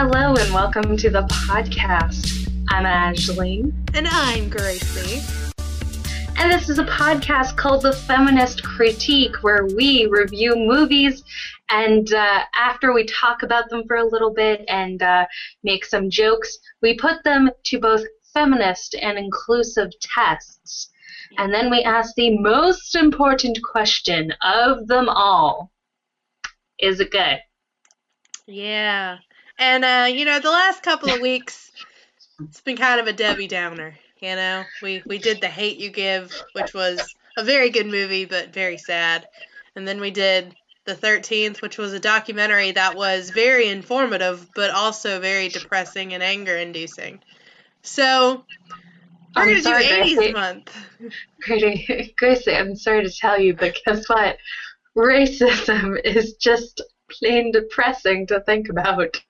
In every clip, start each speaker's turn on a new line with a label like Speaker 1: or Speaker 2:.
Speaker 1: Hello and welcome to the podcast. I'm Ashley.
Speaker 2: And I'm Gracie.
Speaker 1: And this is a podcast called The Feminist Critique, where we review movies and uh, after we talk about them for a little bit and uh, make some jokes, we put them to both feminist and inclusive tests. And then we ask the most important question of them all Is it good?
Speaker 2: Yeah. And, uh, you know, the last couple of weeks, it's been kind of a Debbie Downer. You know, we, we did The Hate You Give, which was a very good movie, but very sad. And then we did The 13th, which was a documentary that was very informative, but also very depressing and anger inducing. So, we're going to do 80s Gracie. month.
Speaker 1: Gracie, I'm sorry to tell you, but guess what? Racism is just plain depressing to think about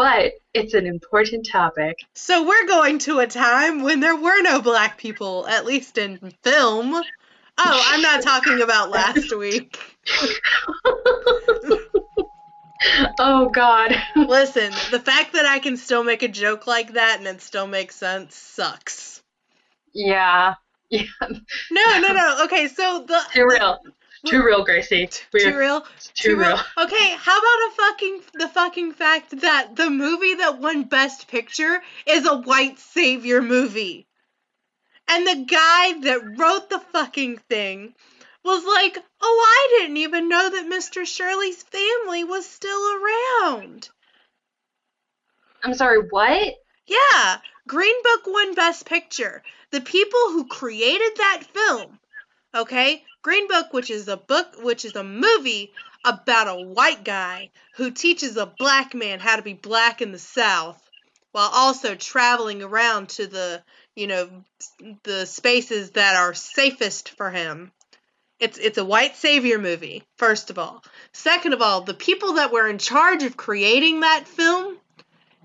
Speaker 1: but it's an important topic.
Speaker 2: So we're going to a time when there were no black people, at least in film. Oh, I'm not talking about last week.
Speaker 1: oh God.
Speaker 2: Listen, the fact that I can still make a joke like that and it still makes sense sucks.
Speaker 1: Yeah. Yeah.
Speaker 2: No, no, no. Okay, so the
Speaker 1: real. Too real, Gracie.
Speaker 2: Too, too real.
Speaker 1: Too, too real. real.
Speaker 2: Okay, how about a fucking the fucking fact that the movie that won Best Picture is a white savior movie, and the guy that wrote the fucking thing was like, "Oh, I didn't even know that Mr. Shirley's family was still around."
Speaker 1: I'm sorry, what?
Speaker 2: Yeah, Green Book won Best Picture. The people who created that film, okay, Green Book, which is a book, which is a movie about a white guy who teaches a black man how to be black in the South while also traveling around to the, you know, the spaces that are safest for him. It's it's a white savior movie, first of all. Second of all, the people that were in charge of creating that film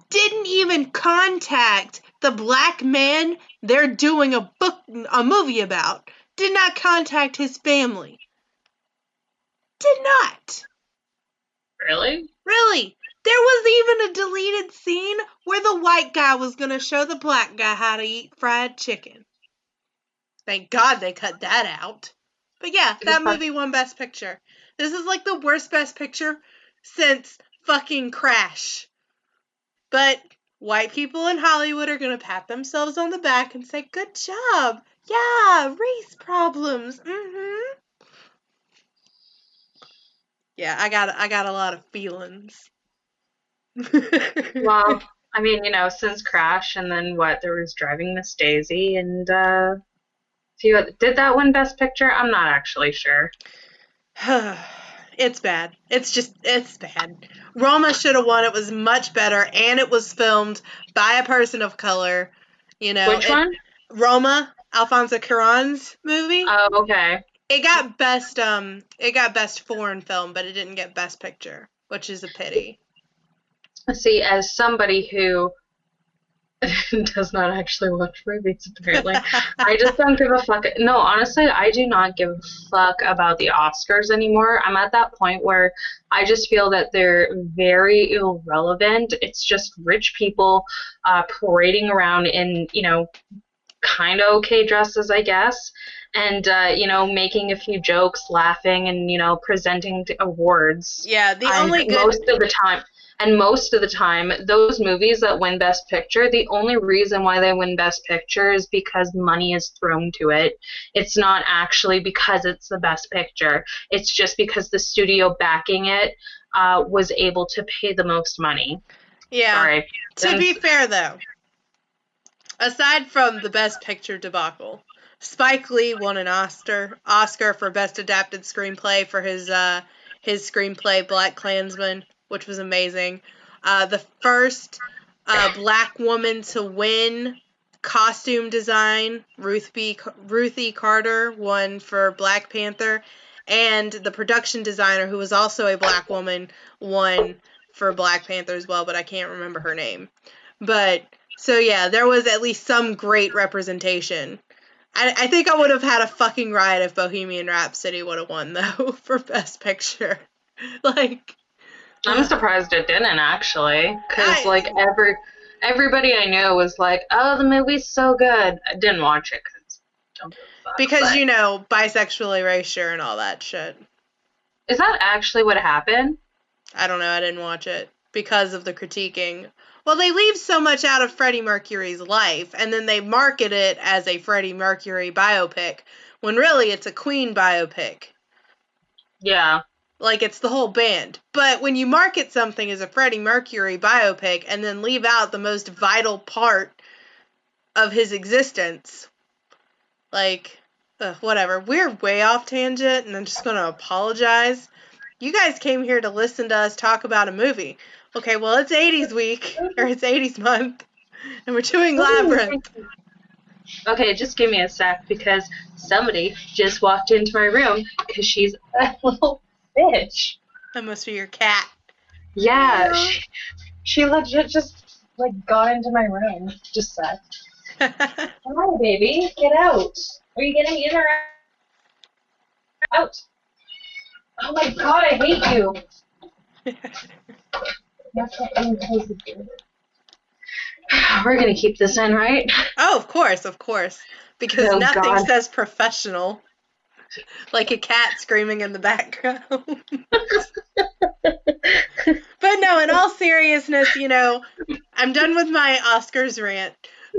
Speaker 2: didn't even contact the black man they're doing a book a movie about did not contact his family. Did not.
Speaker 1: Really?
Speaker 2: Really. There was even a deleted scene where the white guy was going to show the black guy how to eat fried chicken. Thank God they cut that out. But yeah, that movie won Best Picture. This is like the worst Best Picture since fucking Crash. But white people in Hollywood are going to pat themselves on the back and say, Good job. Yeah, race problems. Mm-hmm. Yeah, I got I got a lot of feelings.
Speaker 1: well, I mean, you know, since Crash and then what there was Driving Miss Daisy and uh few did that win best picture? I'm not actually sure.
Speaker 2: it's bad. It's just it's bad. Roma should have won. It was much better and it was filmed by a person of color. You know,
Speaker 1: Which
Speaker 2: it,
Speaker 1: one?
Speaker 2: Roma. Alfonso Cuarón's movie.
Speaker 1: Oh, okay.
Speaker 2: It got best um it got best foreign film, but it didn't get best picture, which is a pity.
Speaker 1: See, as somebody who does not actually watch movies apparently. I just don't give a fuck. No, honestly, I do not give a fuck about the Oscars anymore. I'm at that point where I just feel that they're very irrelevant. It's just rich people uh, parading around in, you know, kind of okay dresses, I guess, and uh, you know, making a few jokes, laughing, and you know, presenting awards.
Speaker 2: Yeah, the only good...
Speaker 1: most of the time. And most of the time, those movies that win Best Picture, the only reason why they win Best Picture is because money is thrown to it. It's not actually because it's the Best Picture. It's just because the studio backing it uh, was able to pay the most money.
Speaker 2: Yeah. Sorry. To be fair, though, aside from the Best Picture debacle, Spike Lee won an Oscar Oscar for Best Adapted Screenplay for his uh, his screenplay BlacKkKlansman, which was amazing. Uh, the first uh, black woman to win costume design, Ruth B. Ruthie Carter won for Black Panther, and the production designer, who was also a black woman, won for Black Panther as well, but I can't remember her name. But so yeah, there was at least some great representation. I, I think I would have had a fucking riot if Bohemian Rhapsody would have won though for Best Picture. like
Speaker 1: I'm surprised it didn't actually, because like every everybody I knew was like, "Oh, the movie's so good." I didn't watch it because don't give a fuck,
Speaker 2: because
Speaker 1: but-
Speaker 2: you know bisexual erasure and all that shit.
Speaker 1: is that actually what happened?
Speaker 2: I don't know. I didn't watch it because of the critiquing. Well, they leave so much out of Freddie Mercury's life, and then they market it as a Freddie Mercury biopic, when really it's a Queen biopic.
Speaker 1: Yeah,
Speaker 2: Like it's the whole band. But when you market something as a Freddie Mercury biopic and then leave out the most vital part of his existence, like, ugh, whatever. We're way off tangent, and I'm just gonna apologize. You guys came here to listen to us talk about a movie. Okay, well, it's 80s week, or it's 80s month, and we're doing Labyrinth.
Speaker 1: Okay, just give me a sec because somebody just walked into my room because she's a little bitch.
Speaker 2: That must be your cat.
Speaker 1: Yeah,
Speaker 2: Yeah.
Speaker 1: she, she legit just like got into my room. Just sec. Hi, baby, get out. Are you getting in or out? out? Oh my god, I hate you. That's what I'm supposed to do. We're gonna keep this in, right?
Speaker 2: oh, of course, of course. Because
Speaker 1: Oh,
Speaker 2: nothing
Speaker 1: God.
Speaker 2: says professional. Like a cat screaming in the background. But no, in all seriousness, you know, I'm done with my Oscars rant.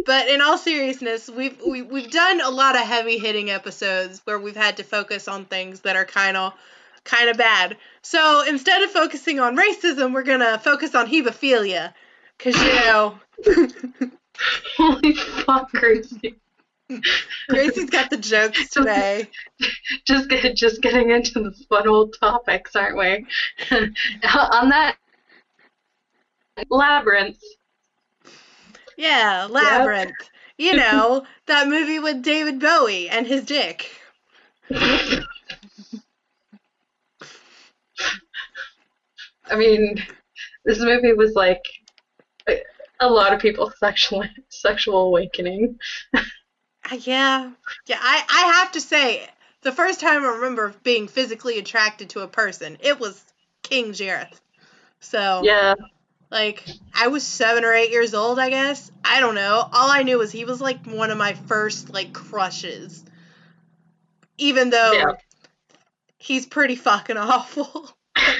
Speaker 2: But in all seriousness, we've we, we've done a lot of heavy hitting episodes where we've had to focus on things that are kind of kind of bad. So instead of focusing on racism, we're gonna focus on hebephilia, cause you know
Speaker 1: Holy fuck, Gracie.
Speaker 2: Gracie's got the jokes today.
Speaker 1: Just get, just getting into the fun old topics, aren't we? On that labyrinth.
Speaker 2: Yeah, Labyrinth. You know that movie with David Bowie and his dick.
Speaker 1: I mean, this movie was like a, lot of people's sexual sexual awakening.
Speaker 2: Uh, Yeah, yeah. I I have to say, the first time I remember being physically attracted to a person, it was King Jareth. So
Speaker 1: Yeah,
Speaker 2: like I was seven or eight years old, I guess. I don't know. All I knew was he was like one of my first like crushes. Even though
Speaker 1: Yeah.
Speaker 2: he's pretty fucking awful.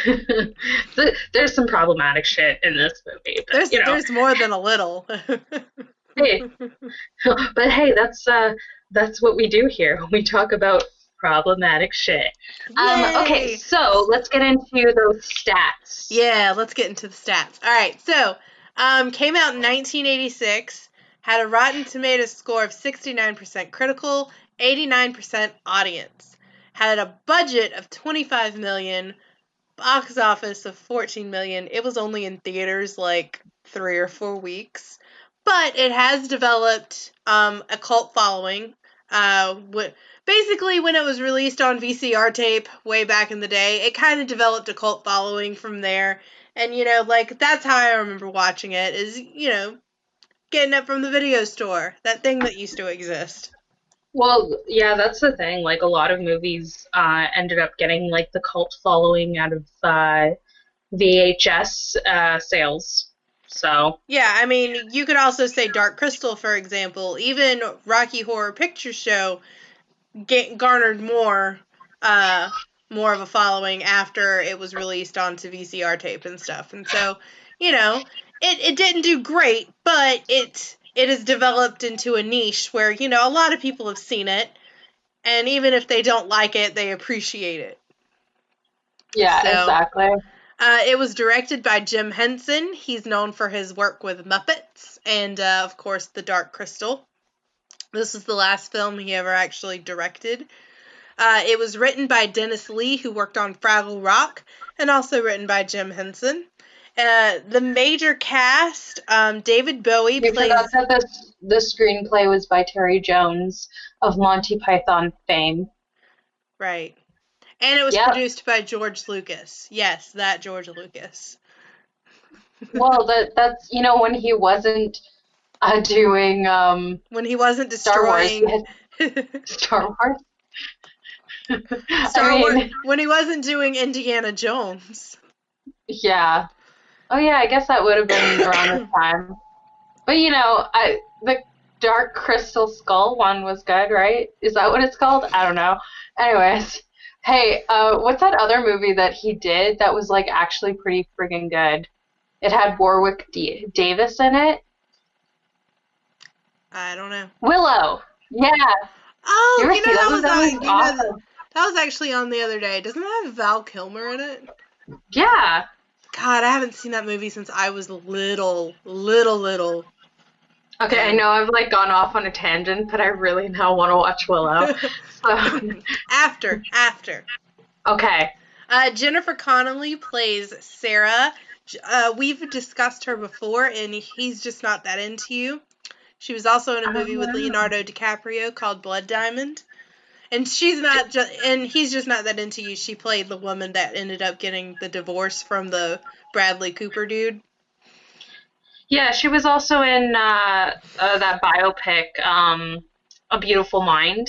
Speaker 1: Th- there's some problematic shit in this movie, but
Speaker 2: There's
Speaker 1: you know,
Speaker 2: there's more than a little.
Speaker 1: hey, but hey, that's uh, that's what we do here. When we talk about problematic shit. Um, okay, so let's get into those stats.
Speaker 2: Yeah, let's get into the stats. All right, so um, came out in 1986, had a Rotten Tomatoes score of 69% critical, 89% audience, had a budget of 25 million, box office of 14 million. It was only in theaters like three or four weeks, but it has developed um, a cult following. Uh, basically, when it was released on VCR tape way back in the day, it kind of developed a cult following from there. And you know, like that's how I remember watching it is you know, getting it from the video store, that thing that used to exist.
Speaker 1: Well, yeah, that's the thing. Like a lot of movies uh, ended up getting like the cult following out of uh, VHS uh, sales. So
Speaker 2: Yeah, I mean, you could also say Dark Crystal, for example. Even Rocky Horror Picture Show ga- garnered more, uh, more of a following after it was released onto VCR tape and stuff. And so, you know, it, it didn't do great, but it it has developed into a niche where you know a lot of people have seen it, and even if they don't like it, they appreciate it.
Speaker 1: yeah,
Speaker 2: So-
Speaker 1: exactly.
Speaker 2: Uh, it was directed by Jim Henson. He's known for his work with Muppets and, uh, of course, The Dark Crystal. This is the last film he ever actually directed. Uh, it was written by Dennis Lee, who worked on Fraggle Rock, and also written by Jim Henson. Uh, the major cast: um, David Bowie
Speaker 1: You
Speaker 2: plays.
Speaker 1: forgot that the the screenplay was by Terry Jones of Monty Python fame.
Speaker 2: Right. And it was
Speaker 1: Yep.
Speaker 2: produced by George Lucas. Yes, that George Lucas.
Speaker 1: Well, that that's you know when he wasn't uh, doing um,
Speaker 2: When he wasn't
Speaker 1: Star Wars,
Speaker 2: destroying.
Speaker 1: Star Wars.
Speaker 2: Star
Speaker 1: I
Speaker 2: Wars
Speaker 1: mean,
Speaker 2: when he wasn't doing Indiana Jones.
Speaker 1: Yeah. Oh yeah, I guess that would have been around this time. But you know, I the Dark Crystal Skull one was good, right? Is that what it's called? I don't know. Anyways, hey, uh, what's that other movie that he did that was like actually pretty friggin' good? It had Warwick D- Davis in it.
Speaker 2: I don't know.
Speaker 1: Willow. Yeah.
Speaker 2: Oh,
Speaker 1: You
Speaker 2: you know
Speaker 1: that
Speaker 2: was?
Speaker 1: That was
Speaker 2: you know,
Speaker 1: awesome.
Speaker 2: that was actually on the other day. Doesn't that have Val Kilmer in it?
Speaker 1: Yeah.
Speaker 2: God, I haven't seen that movie since I was little, little, little.
Speaker 1: Okay, I know I've like gone off on a tangent, but I really now want to watch Willow. So,
Speaker 2: after, after.
Speaker 1: okay.
Speaker 2: Uh, Jennifer Connelly plays Sarah. Uh, we've discussed her before, and he's just not that into you. She was also in a movie with
Speaker 1: Oh.
Speaker 2: Leonardo DiCaprio called Blood Diamond. And she's not just, and he's just not that into you. She played the woman that ended up getting the divorce from the Bradley Cooper dude.
Speaker 1: Yeah, she was also in uh, uh, that biopic, um, A Beautiful Mind.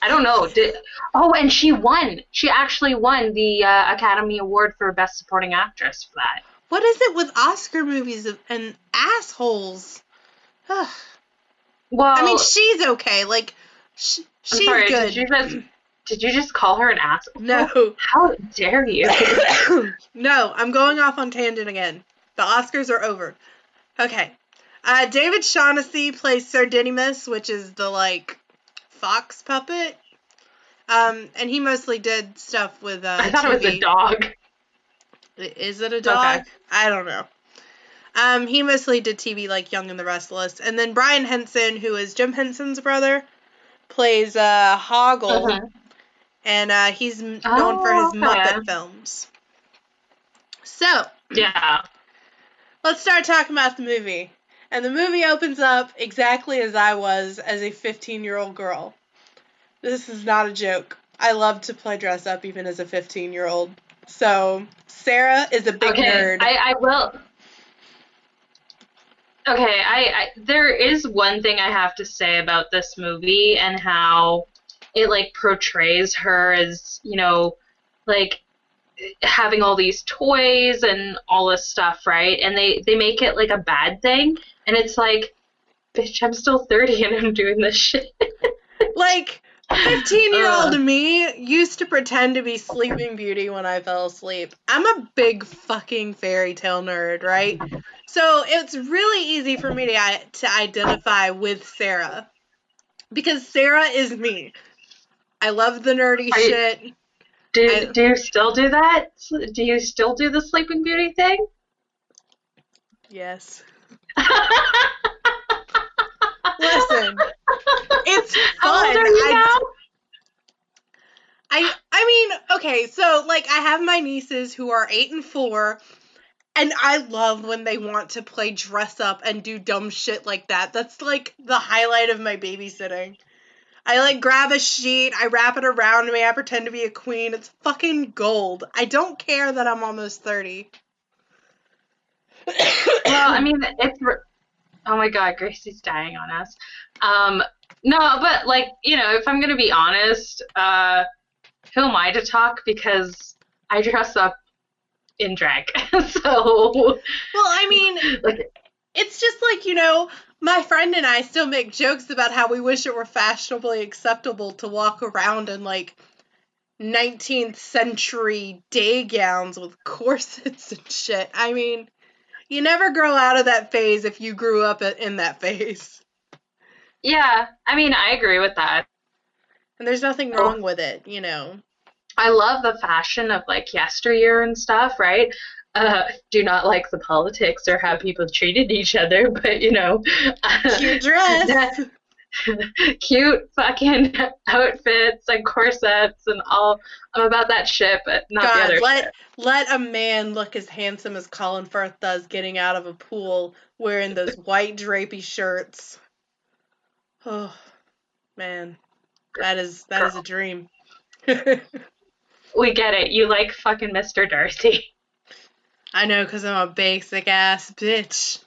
Speaker 1: I don't know. Did, oh, and she won. She actually won the uh, Academy Award for Best Supporting Actress for that.
Speaker 2: What is it with Oscar movies and assholes? Ugh.
Speaker 1: Well,
Speaker 2: I mean, she's okay. Like, sh-
Speaker 1: I'm
Speaker 2: she's
Speaker 1: sorry,
Speaker 2: good.
Speaker 1: Did you just did you just call her an asshole?
Speaker 2: No.
Speaker 1: How dare you?
Speaker 2: no, I'm going off on tangent again. The Oscars are over. Okay. Uh, David Shaughnessy plays Sir Didymus, which is the like fox puppet. Um, and he mostly did stuff with uh.
Speaker 1: I thought it was a dog.
Speaker 2: Is it a dog?
Speaker 1: Okay.
Speaker 2: I don't know. Um, he mostly did TV like Young and the Restless, and then Brian Henson, who is Jim Henson's brother, plays uh Hoggle,
Speaker 1: Mhm.
Speaker 2: and uh, he's known for his
Speaker 1: Oh, okay.
Speaker 2: Muppet films. So
Speaker 1: Yeah.
Speaker 2: let's start talking about the movie. And the movie opens up exactly as I was as a 15 year old girl. This is not a joke. I love to play dress up even as a 15 year old. So Sarah is a big
Speaker 1: okay,
Speaker 2: nerd.
Speaker 1: I, I will. Okay, I, I there is one thing I have to say about this movie and how it like portrays her as you know like having all these toys and all this stuff, right? And they they make it like a bad thing, and it's like, bitch, I'm still 30 and I'm doing this shit.
Speaker 2: Like, 15 year old
Speaker 1: Ugh.
Speaker 2: me used to pretend to be Sleeping Beauty when I fell asleep. I'm a big fucking fairy tale nerd, right? So it's really easy for me to, to identify with Sarah. Because Sarah is me. I love the nerdy
Speaker 1: you-
Speaker 2: shit.
Speaker 1: Do
Speaker 2: I-
Speaker 1: do you still do that? Do you still do the Sleeping Beauty thing?
Speaker 2: Yes. Listen, it's
Speaker 1: How old
Speaker 2: fun.
Speaker 1: are you
Speaker 2: I-
Speaker 1: now?
Speaker 2: I I mean, okay, so like I have my nieces who are 8 and 4 and I love when they want to play dress up and do dumb shit like that. That's like the highlight of my babysitting. I like grab a sheet, I wrap it around me, I pretend to be a queen. It's fucking gold. I don't care that I'm almost 30.
Speaker 1: Well, I mean, it's. re- Oh my God, Gracie's dying on us. Um, no, but like you know, if I'm gonna be honest, uh, who am I to talk? Because I dress up in drag, so
Speaker 2: well, I mean,
Speaker 1: like,
Speaker 2: it's just like you know my friend and i still make jokes about how we wish it were fashionably acceptable to walk around in like 19th century day gowns with corsets and shit. I mean you never grow out of that phase if you grew up in that phase
Speaker 1: yeah. I mean, I agree with that.
Speaker 2: and there's nothing
Speaker 1: Oh.
Speaker 2: wrong with it you know
Speaker 1: I love the fashion of like yesteryear and stuff, right? Uh, do not like the politics or how people treated each other, but you know,
Speaker 2: cute dress
Speaker 1: cute fucking outfits and corsets and all. I'm about that shit, but not the other
Speaker 2: let
Speaker 1: shit.
Speaker 2: let a man look as handsome as Colin Firth does getting out of a pool wearing those white drapey shirts. Oh man, that is that is a dream.
Speaker 1: We get it. You like fucking Mr. Darcy.
Speaker 2: I know, cause I'm a basic ass bitch.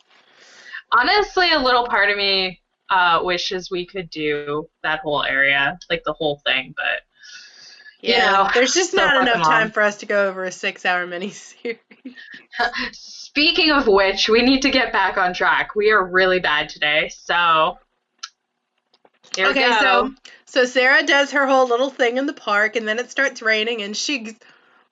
Speaker 1: Honestly, a little part of me uh, wishes we could do that whole area, like the whole thing, but You
Speaker 2: Yeah,
Speaker 1: know,
Speaker 2: there's just
Speaker 1: so
Speaker 2: not enough time for us to go over a six-hour miniseries.
Speaker 1: Speaking of which, we need to get back on track. We are really bad today, so here
Speaker 2: okay, so so Sarah does her whole little thing in the park, and then it starts raining, and she's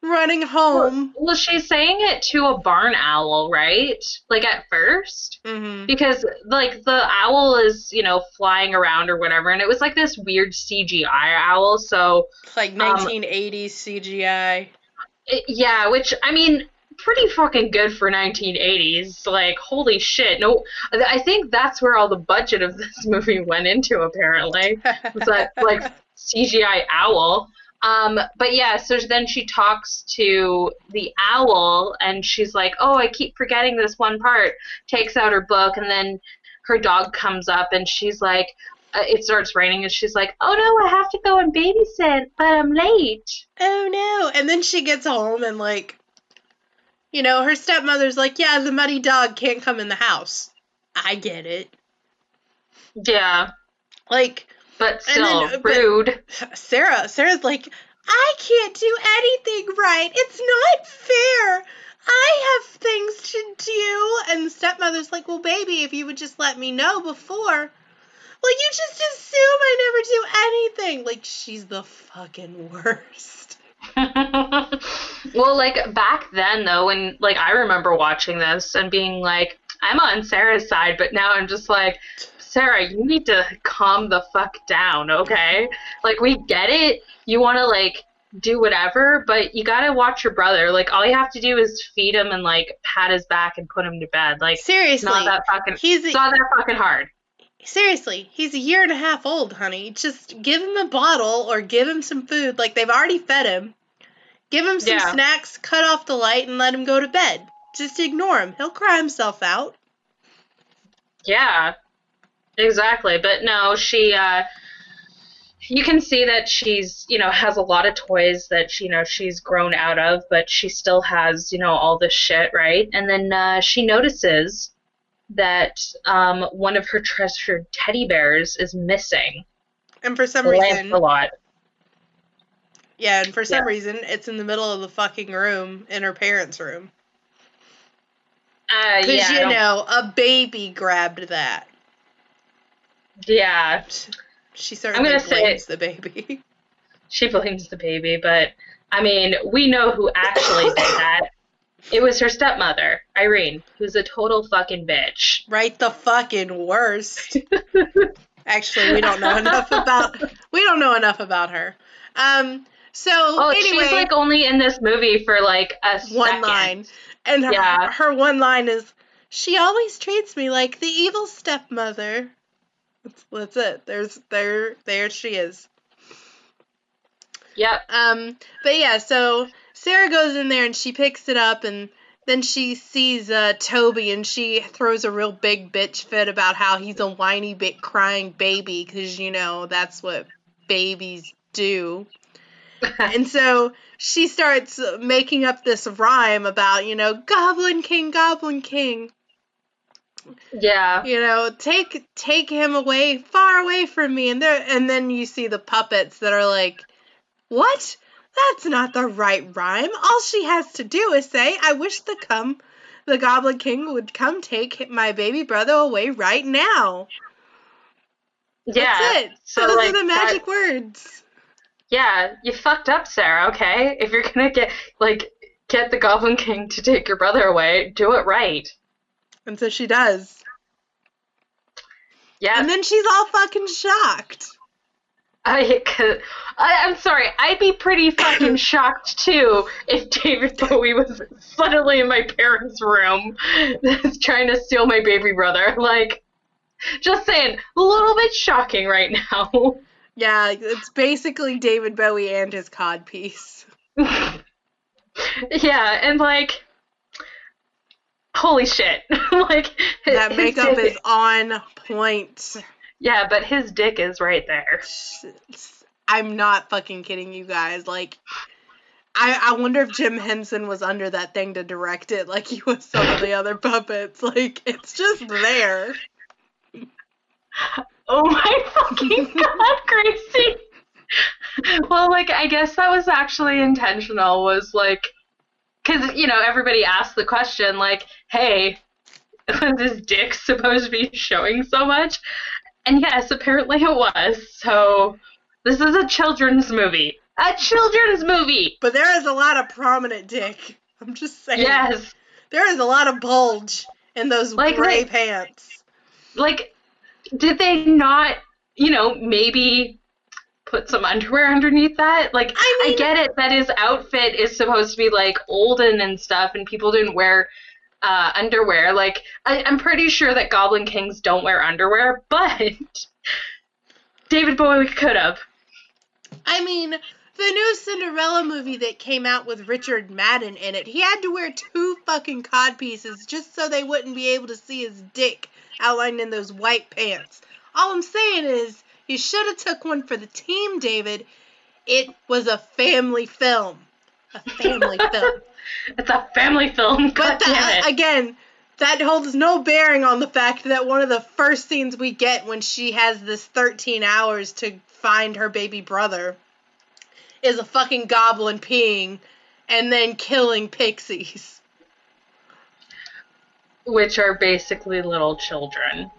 Speaker 2: running home.
Speaker 1: well, she's saying it to a barn owl, right? Like at first,
Speaker 2: hmm
Speaker 1: because like the owl is, you know, flying around or whatever, and it was like this weird CGI owl. So it's
Speaker 2: Like
Speaker 1: Um,
Speaker 2: 1980s CGI.
Speaker 1: it, yeah, which I mean, pretty fucking good for 1980s. Like, holy shit! No, I think that's where all the budget of this movie went into. Apparently, was that like CGI owl. Um, but yeah, so then she talks to the owl, and she's like, "Oh, I keep forgetting this one part." Takes out her book, and then her dog comes up, and she's like, uh, "It starts raining," and she's like, "Oh no, I have to go and babysit, but I'm late."
Speaker 2: oh no! And then she gets home, and like, you know, her stepmother's like, "Yeah, the muddy dog can't come in the house." I get it.
Speaker 1: Yeah,
Speaker 2: Like,
Speaker 1: but still
Speaker 2: then- uh, but-
Speaker 1: rude.
Speaker 2: Sarah, Sarah's like, I can't do anything right. It's not fair. I have things to do. And the stepmother's like, Well, baby, if you would just let me know before. Well, you just assume I never do anything. Like, she's the fucking worst.
Speaker 1: well, like back then though, when like I remember watching this and being like, I'm on Sarah's side, but now I'm just like, Sarah, you need to calm the fuck down, okay? Like we get it. You want to like do whatever, but you gotta watch your brother. Like all you have to do is feed him and like pat his back and put him to bed. Like
Speaker 2: Seriously.
Speaker 1: not that fucking.
Speaker 2: He's
Speaker 1: It's not that fucking hard.
Speaker 2: seriously, he's a year and a half old, honey. Just give him a bottle or give him some food. Like they've already fed him. Give him some
Speaker 1: Yeah.
Speaker 2: snacks, cut off the light, and let him go to bed. Just ignore him. He'll cry himself out.
Speaker 1: Yeah, exactly. But no, she, uh, you can see that she's, you know, has a lot of toys that, you know, she's grown out of, but she still has, you know, all this shit, right? And then uh, she notices that um, one of her treasured teddy bears is missing.
Speaker 2: And for some reason,
Speaker 1: Lancelot.
Speaker 2: Yeah, and for some
Speaker 1: Yeah.
Speaker 2: reason, it's in the middle of the fucking room in her parents' room.
Speaker 1: Uh,
Speaker 2: Because
Speaker 1: yeah,
Speaker 2: you know, a baby grabbed that.
Speaker 1: yeah,
Speaker 2: She certainly
Speaker 1: gonna say-
Speaker 2: blames the baby.
Speaker 1: she blames the baby, but I mean, we know who actually did that. It was her stepmother, Irene, who's a total fucking bitch.
Speaker 2: right the fucking worst. Actually, we don't know enough about we don't know enough about her. Um so
Speaker 1: Oh,
Speaker 2: anyway,
Speaker 1: she's like only in this movie for like a
Speaker 2: one
Speaker 1: second.
Speaker 2: line. And her,
Speaker 1: Yeah.
Speaker 2: her one line is she always treats me like the evil stepmother. That's, that's it. There's there there she is.
Speaker 1: Yep.
Speaker 2: Um, but yeah, so Sarah goes in there and she picks it up and then she sees uh, Toby and she throws a real big bitch fit about how he's a whiny bit crying baby because you know that's what babies do. And so she starts making up this rhyme about you know Goblin King, Goblin King.
Speaker 1: yeah.
Speaker 2: You know, take take him away, far away from me. And there, and then you see the puppets that are like, "What? That's not the right rhyme. All she has to do is say, "I wish the come, the Goblin King would come take my baby brother away right now."
Speaker 1: Yeah.
Speaker 2: That's it.
Speaker 1: So,
Speaker 2: Those
Speaker 1: like,
Speaker 2: are the magic words.
Speaker 1: Yeah, you fucked up, Sarah, okay? If you're gonna get like get the Goblin King to take your brother away, do it right.
Speaker 2: And so she does.
Speaker 1: Yeah.
Speaker 2: And then she's all fucking shocked.
Speaker 1: I, I, I'm sorry, I'd be pretty fucking shocked too if David Bowie was suddenly in my parents' room trying to steal my baby brother. Like, just saying, a little bit shocking right now.
Speaker 2: Yeah, it's basically David Bowie and his codpiece.
Speaker 1: yeah, and like, holy shit. like, his-
Speaker 2: That makeup is on point.
Speaker 1: Yeah, but his dick is right there.
Speaker 2: I'm not fucking kidding you guys. Like, I I wonder if Jim Henson was under that thing to direct it, like he was some of the other puppets. Like, it's just there.
Speaker 1: Oh my fucking god, Gracie! well, like I guess that was actually intentional. Was like, because you know everybody asked the question like, "Hey, was his dick supposed to be showing so much?" And yes, apparently it was. So this is a children's movie. A children's movie.
Speaker 2: But there is a lot of prominent dick. I'm just saying.
Speaker 1: Yes.
Speaker 2: There is a lot of bulge in those
Speaker 1: Like,
Speaker 2: gray
Speaker 1: like-
Speaker 2: pants.
Speaker 1: Like, did they not? You know, maybe put some underwear underneath that. Like,
Speaker 2: I mean-
Speaker 1: get it that his outfit is supposed to be like olden and stuff, and people didn't wear uh, underwear. Like, I, I'm pretty sure that Goblin Kings don't wear underwear, but David Bowie could have.
Speaker 2: I mean, the new Cinderella movie that came out with Richard Madden in it, he had to wear two fucking cod pieces just so they wouldn't be able to see his dick outlined in those white pants. All I'm saying is, you should have took one for the team, David. It was a family film. A family film.
Speaker 1: It's a family film. God
Speaker 2: But
Speaker 1: damn
Speaker 2: uh,
Speaker 1: that,
Speaker 2: again, that holds no bearing on the fact that one of the first scenes we get when she has this 13 hours to find her baby brother is a fucking goblin peeing and then killing pixies.
Speaker 1: Which are basically little children.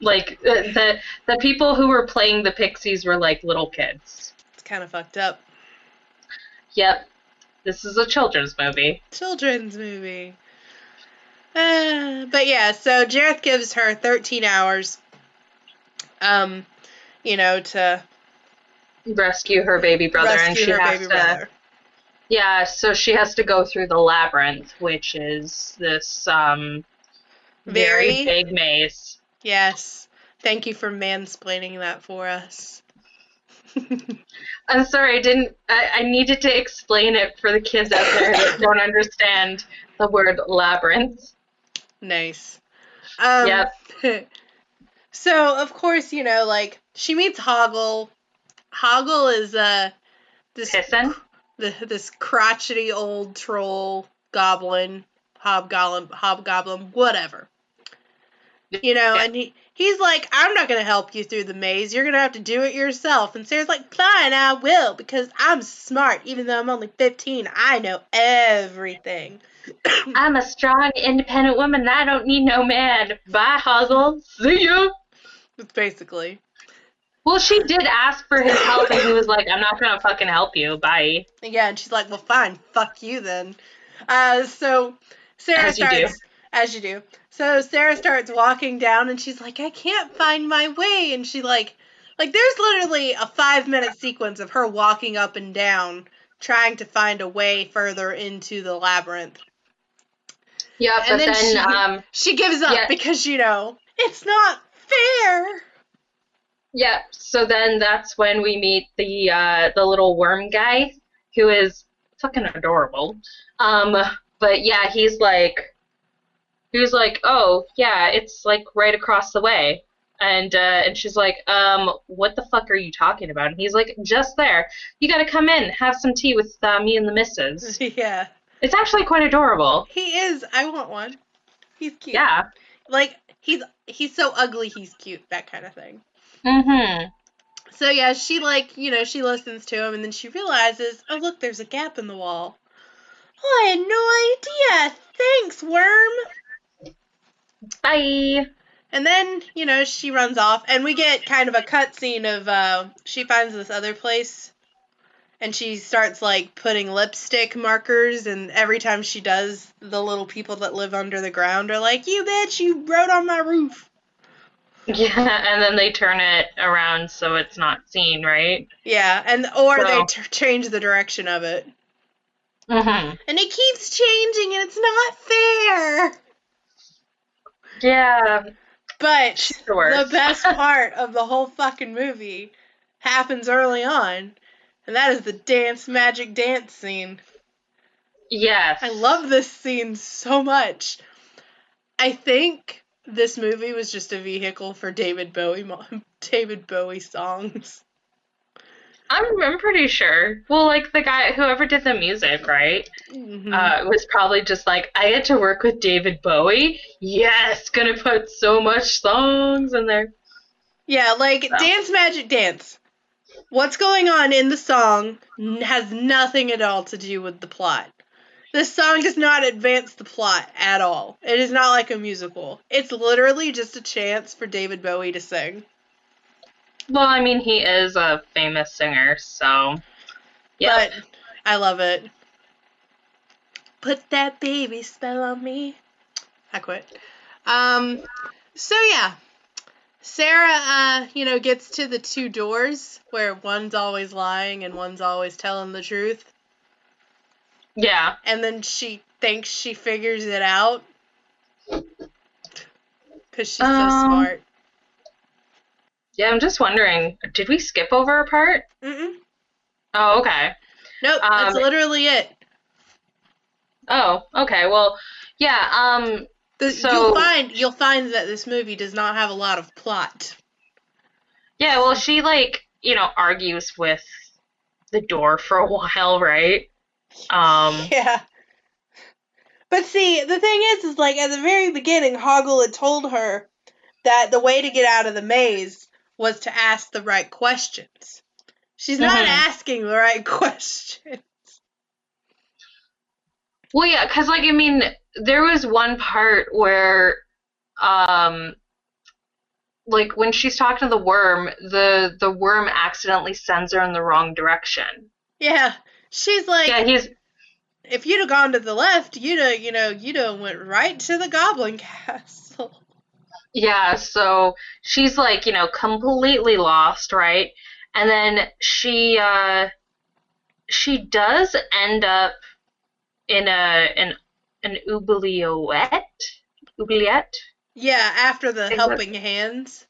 Speaker 1: Like the the people who were playing the pixies were like little kids.
Speaker 2: It's kind of fucked up.
Speaker 1: Yep. This is a children's movie.
Speaker 2: Children's movie. Uh, but yeah, so Jareth gives her 13 hours, um, you know, to
Speaker 1: Rescue her baby brother and she has to
Speaker 2: brother.
Speaker 1: Yeah, so she has to go through the labyrinth, which is this um
Speaker 2: Very-
Speaker 1: very big maze.
Speaker 2: Yes. Thank you for mansplaining that for us.
Speaker 1: I'm sorry, I didn't I, I needed to explain it for the kids out there that don't understand the word labyrinth.
Speaker 2: nice. Um,
Speaker 1: Yep.
Speaker 2: so of course, you know, like she meets Hoggle. Hoggle is uh this
Speaker 1: Pissin?
Speaker 2: The, this crotchety old troll goblin, hobgoblin, hobgoblin, whatever. You know,
Speaker 1: Yeah.
Speaker 2: and he he's like, I'm not gonna help you through the maze. You're gonna have to do it yourself. And Sarah's like, Fine, I will because I'm smart. Even though I'm only 15, I know everything.
Speaker 1: I'm a strong, independent woman. I don't need no man. Bye, Hoggle. See ya.
Speaker 2: It's basically.
Speaker 1: Well, she did ask for his help, and he was like, "I'm not gonna fucking help you. Bye."
Speaker 2: Yeah, and she's like, "Well, fine, fuck you then." Uh, so Sarah
Speaker 1: As you do.
Speaker 2: starts, as you do. So Sarah starts walking down, and she's like, "I can't find my way," and she like, like there's literally a five minute sequence of her walking up and down, trying to find a way further into the labyrinth.
Speaker 1: Yeah,
Speaker 2: And
Speaker 1: but
Speaker 2: then
Speaker 1: then,
Speaker 2: she-
Speaker 1: um,
Speaker 2: She gives up
Speaker 1: Yeah.
Speaker 2: because you know it's not fair.
Speaker 1: Yeah. So then that's when we meet the uh, the little worm guy, who is fucking adorable. Um, but yeah, he's like, he's like, oh yeah, it's like right across the way. And uh, and she's like, um, what the fuck are you talking about? And he's like, just there. You gotta come in, have some tea with uh, me and the missus.
Speaker 2: yeah,
Speaker 1: It's actually quite adorable.
Speaker 2: he is. I want one. He's cute.
Speaker 1: Yeah.
Speaker 2: like he's he's so ugly. He's cute. That kind of thing.
Speaker 1: Mm-hmm.
Speaker 2: So yeah, she like, you know, she listens to him and then she realizes, oh look, there's a gap in the wall. Oh, I had no idea. Thanks, worm.
Speaker 1: Bye.
Speaker 2: And then, you know, she runs off and we get kind of a cutscene of uh she finds this other place and she starts like putting lipstick markers and every time she does, the little people that live under the ground are like, You bitch, you wrote on my roof.
Speaker 1: Yeah, and then they turn it around so it's not seen, right?
Speaker 2: Yeah, and or they t- change the direction of it.
Speaker 1: Mm-hmm.
Speaker 2: And it keeps changing and it's not fair.
Speaker 1: Yeah.
Speaker 2: But
Speaker 1: the
Speaker 2: best part of the whole fucking movie happens early on, and that is the dance magic dance scene.
Speaker 1: Yes.
Speaker 2: I love this scene so much. I think this movie was just a vehicle for David Bowie David Bowie songs.
Speaker 1: I'm, I'm pretty sure. Well, like the guy, whoever did the music, right?
Speaker 2: Mhm.
Speaker 1: Uh, was probably just like, I get to work with David Bowie. Yes, gonna put so much songs in there.
Speaker 2: yeah, like
Speaker 1: so.
Speaker 2: dance magic dance. what's going on in the song has nothing at all to do with the plot. This song does not advance the plot at all. It is not like a musical. It's literally just a chance for David Bowie to sing.
Speaker 1: Well, I mean, he is a famous singer, so. Yeah.
Speaker 2: But I love it. Put that baby spell on me. I quit. Um, so yeah, Sarah, uh, you know, gets to the two doors where one's always lying and one's always telling the truth,
Speaker 1: Yeah.
Speaker 2: and then she thinks she figures it out because she's so
Speaker 1: Um,
Speaker 2: smart.
Speaker 1: Yeah, I'm just wondering, did we skip over a part?
Speaker 2: Mm-mm.
Speaker 1: Oh, okay.
Speaker 2: Nope, that's
Speaker 1: Um,
Speaker 2: literally it.
Speaker 1: Oh, okay. Well, yeah, um,
Speaker 2: The,
Speaker 1: so-
Speaker 2: you'll find you'll find that this movie does not have a lot of plot.
Speaker 1: yeah, well, she, like, you know, argues with the door for a while, right? Um,
Speaker 2: Yeah. But see, the thing is, is like at the very beginning, Hoggle had told her that the way to get out of the maze was to ask the right questions. She's not
Speaker 1: Mhm.
Speaker 2: asking the right questions.
Speaker 1: Well, yeah, because like I mean, there was one part where, um, like when she's talking to the worm, the the worm accidentally sends her in the wrong direction.
Speaker 2: Yeah. She's like,
Speaker 1: yeah, he's
Speaker 2: if you'd have gone to the left, you'd have, you know, you'd have went right to the Goblin Castle.
Speaker 1: yeah. So she's like you know completely lost, right? And then she uh she does end up in a an an oubliette oubliette.
Speaker 2: Yeah, after the helping hands.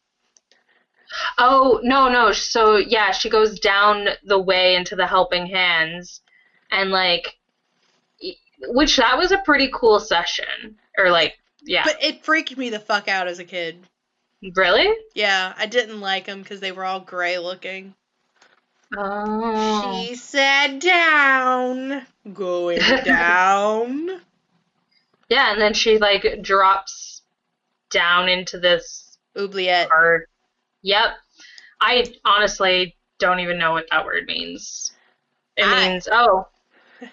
Speaker 1: Oh, no, no. So, yeah, she goes down the way into the helping hands and like which that was a pretty cool session. Or like, yeah.
Speaker 2: But it freaked me the fuck out as a kid.
Speaker 1: really?
Speaker 2: Yeah, I didn't like them because they were all gray looking.
Speaker 1: Oh.
Speaker 2: She sat down, going down.
Speaker 1: Yeah, and then she like drops down into this
Speaker 2: Oubliette.
Speaker 1: hard. Yep. I honestly don't even know what that word means. It
Speaker 2: I-
Speaker 1: means oh,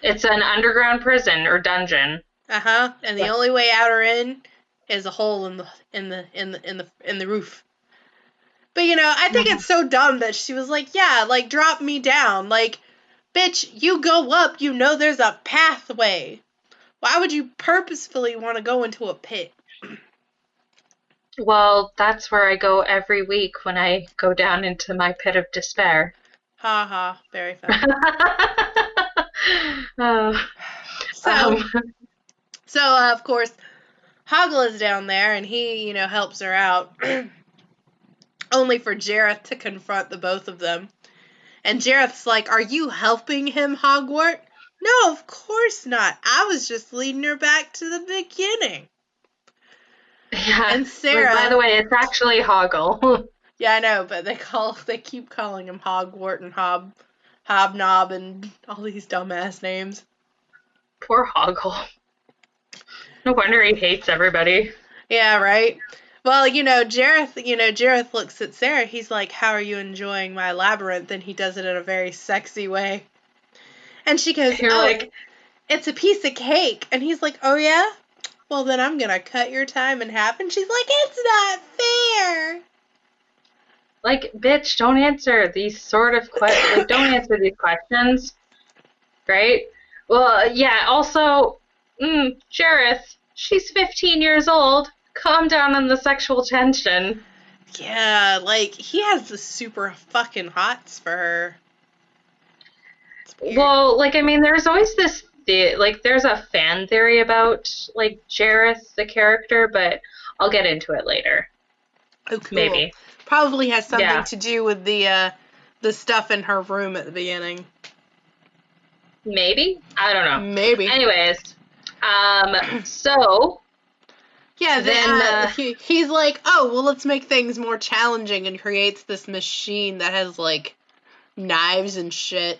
Speaker 1: it's an underground prison or dungeon.
Speaker 2: Uh huh. And the
Speaker 1: Yeah.
Speaker 2: only way out or in is a hole in the in the in the in the in the roof. But you know, I think
Speaker 1: Mhm.
Speaker 2: it's so dumb that she was like, "Yeah, like drop me down." Like, bitch, you go up, you know there's a pathway. Why would you purposefully want to go into a pit?
Speaker 1: Well, that's where I go every week when I go down into my pit of despair.
Speaker 2: Ha ha. Very funny.
Speaker 1: Uh,
Speaker 2: So,
Speaker 1: um,
Speaker 2: so uh, of course, Hoggle is down there, and he, you know, helps her out. Only for Jareth to confront the both of them. And Jareth's like, "Are you helping him, Hogwarts?" No, of course not. I was just leading her back to the beginning.
Speaker 1: Yeah.
Speaker 2: And
Speaker 1: Wait,
Speaker 2: Sarah,
Speaker 1: by the way, it's actually Hoggle.
Speaker 2: yeah, I know, but they call they keep calling him Hogwart and Hob, Hobnob and all these dumbass names.
Speaker 1: Poor Hoggle. No wonder he hates everybody.
Speaker 2: Yeah, right. Well, you know, Jareth, you know, Jareth looks at Sarah. He's like, "How are you enjoying my labyrinth?" And he does it in a very sexy way. And she goes,
Speaker 1: You're
Speaker 2: "Oh,
Speaker 1: like,
Speaker 2: it's a piece of cake." And he's like, "Oh yeah? Well, then I'm gonna cut your time in half." And she's like, "It's not fair."
Speaker 1: like, bitch, don't answer these sort of questions. Like, don't answer these questions. Right? Well, yeah, also, mm, Jareth, she's 15 years old. Calm down on the sexual tension.
Speaker 2: Yeah, like he has the super fucking hots for her.
Speaker 1: Well, like, I mean, there's always this, the, like, there's a fan theory about, like, Jareth, the character, but I'll get into it later.
Speaker 2: oh, cool.
Speaker 1: Maybe.
Speaker 2: Probably has something
Speaker 1: Yeah.
Speaker 2: to do with the uh the stuff in her room at the beginning.
Speaker 1: Maybe? I don't know.
Speaker 2: Maybe.
Speaker 1: Anyways, um, so,
Speaker 2: Yeah, then
Speaker 1: Then,
Speaker 2: uh,
Speaker 1: uh,
Speaker 2: he, he's like, oh, well, let's make things more challenging and creates this machine that has like knives and shit.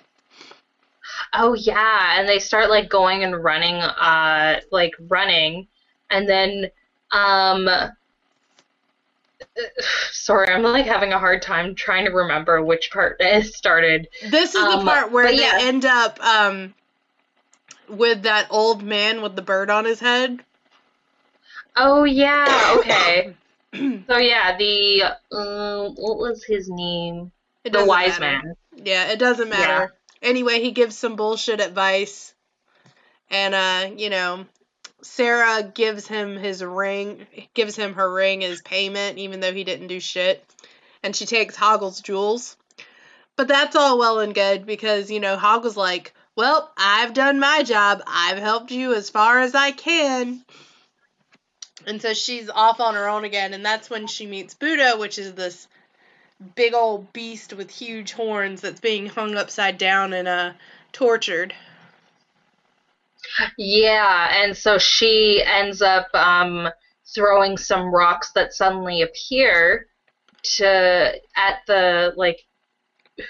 Speaker 1: Oh yeah, and they start, like, going and running, uh, like, running, and then, um, sorry, I'm like having a hard time trying to remember which part it started.
Speaker 2: This is the
Speaker 1: Um,
Speaker 2: part where they
Speaker 1: yeah.
Speaker 2: end up um with that old man with the bird on his head.
Speaker 1: Oh yeah, okay. so yeah, the um, what was his name? The wise
Speaker 2: matter.
Speaker 1: man.
Speaker 2: Yeah, it doesn't matter. Anyway, he gives some bullshit advice. And uh, you know, Sarah gives him his ring, gives him her ring as payment even though he didn't do shit. And she takes Hoggle's jewels. But that's all well and good because, you know, Hoggle's like, "Well, I've done my job. I've helped you as far as I can." And so she's off on her own again, and that's when she meets Ludo, which is this big old beast with huge horns that's being hung upside down and uh tortured.
Speaker 1: Yeah, and so she ends up um, throwing some rocks that suddenly appear to at the like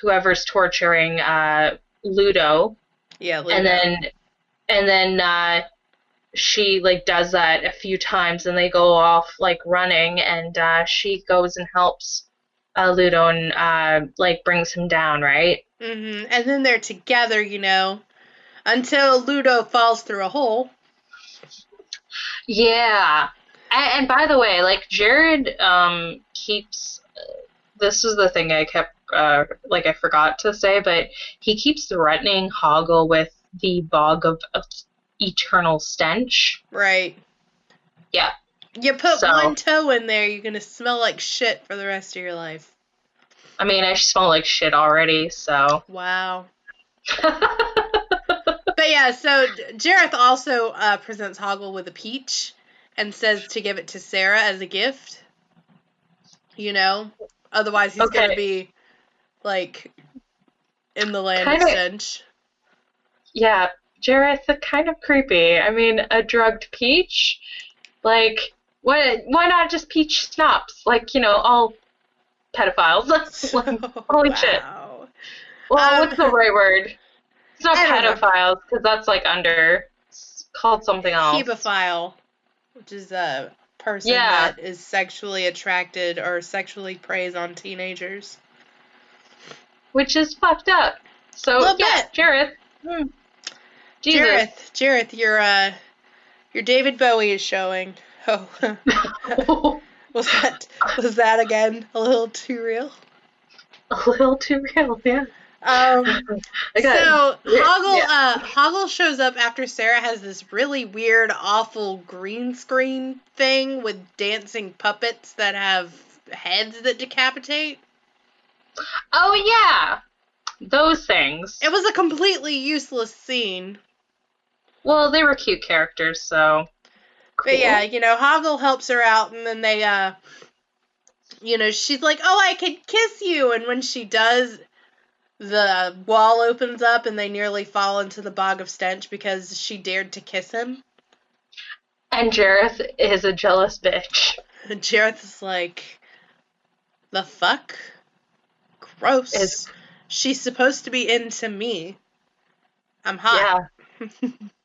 Speaker 1: whoever's torturing uh, Ludo,
Speaker 2: Yeah,
Speaker 1: and then and then uh, she like does that a few times, and they go off like running, and uh, she goes and helps uh, Ludo and uh, like brings him down, right?
Speaker 2: Mm-hmm. And then they're together, you know, until Ludo falls through a hole.
Speaker 1: Yeah. And, and by the way, like Jareth um keeps this is the thing I kept uh like I forgot to say, but he keeps threatening Hoggle with the bog of, of eternal stench.
Speaker 2: Right.
Speaker 1: Yeah.
Speaker 2: You put
Speaker 1: So-
Speaker 2: one toe in there, you're gonna smell like shit for the rest of your life.
Speaker 1: I mean, I smell like shit already, so.
Speaker 2: Wow. But yeah, so Jareth also uh, presents Hoggle with a peach and says to give it to Sarah as a gift. You know, otherwise he's
Speaker 1: Okay.
Speaker 2: gonna be like in the land
Speaker 1: Kinda-
Speaker 2: of stench.
Speaker 1: yeah, Jareth, kind of creepy. I mean, a drugged peach? Like, why, why not just peach schnapps? Like, you know, all pedophiles. Like, holy shit. Well,
Speaker 2: Um,
Speaker 1: what's the right word? It's not
Speaker 2: I don't know.
Speaker 1: pedophiles because that's like under. It's called something else.
Speaker 2: Hebephile, which is a person
Speaker 1: Yeah.
Speaker 2: that is sexually attracted or sexually preys on teenagers.
Speaker 1: which is fucked up. So
Speaker 2: Little
Speaker 1: yeah,
Speaker 2: bit.
Speaker 1: Jareth. Hmm. Jesus.
Speaker 2: Jareth, Jareth, your uh, your David Bowie is showing. Oh, was that was that again a little too real?
Speaker 1: a little too real, yeah.
Speaker 2: Um, so
Speaker 1: Yeah,
Speaker 2: Hoggle,
Speaker 1: yeah.
Speaker 2: uh, Hoggle shows up after Sarah has this really weird, awful green screen thing with dancing puppets that have heads that decapitate.
Speaker 1: Oh yeah, those things.
Speaker 2: It was a completely useless scene.
Speaker 1: Well, they were cute characters, so.
Speaker 2: But yeah, you know, Hoggle helps her out, and then they, uh, you know, she's like, "Oh, I could kiss you," and when she does, the wall opens up, and they nearly fall into the bog of stench because she dared to kiss him.
Speaker 1: And Jareth is a jealous bitch.
Speaker 2: And Jareth is like, "The fuck, gross."
Speaker 1: It's-
Speaker 2: She's supposed to be into me. I'm hot.
Speaker 1: Yeah.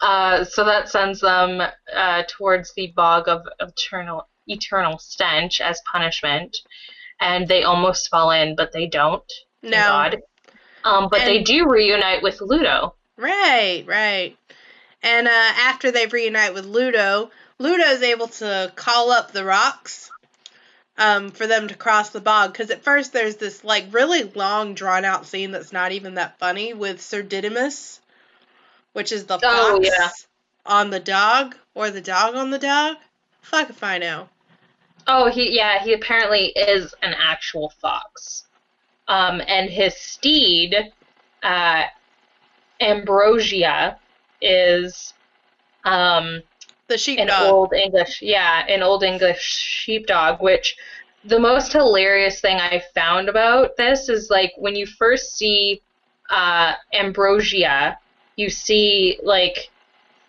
Speaker 1: uh, so that sends them uh, towards the bog of eternal eternal stench as punishment, and they almost fall in, but they don't.
Speaker 2: No.
Speaker 1: Um, but they do reunite with Ludo.
Speaker 2: Right, right. And uh, after they reunite with Ludo, Ludo's able to call up the rocks um, for them to cross the bog. Because at first there's this like really long, drawn out scene that's not even that funny with Sir Didymus, which is the fox
Speaker 1: Oh, yeah.
Speaker 2: on the dog or the dog on the dog. Fuck if I know.
Speaker 1: Oh, he yeah, he apparently is an actual fox. Um, and his steed, uh, Ambrosia, is um,
Speaker 2: The
Speaker 1: an
Speaker 2: sheepdog.
Speaker 1: old English, yeah, an old English sheepdog. Which the most hilarious thing I found about this is like when you first see uh, Ambrosia, you see like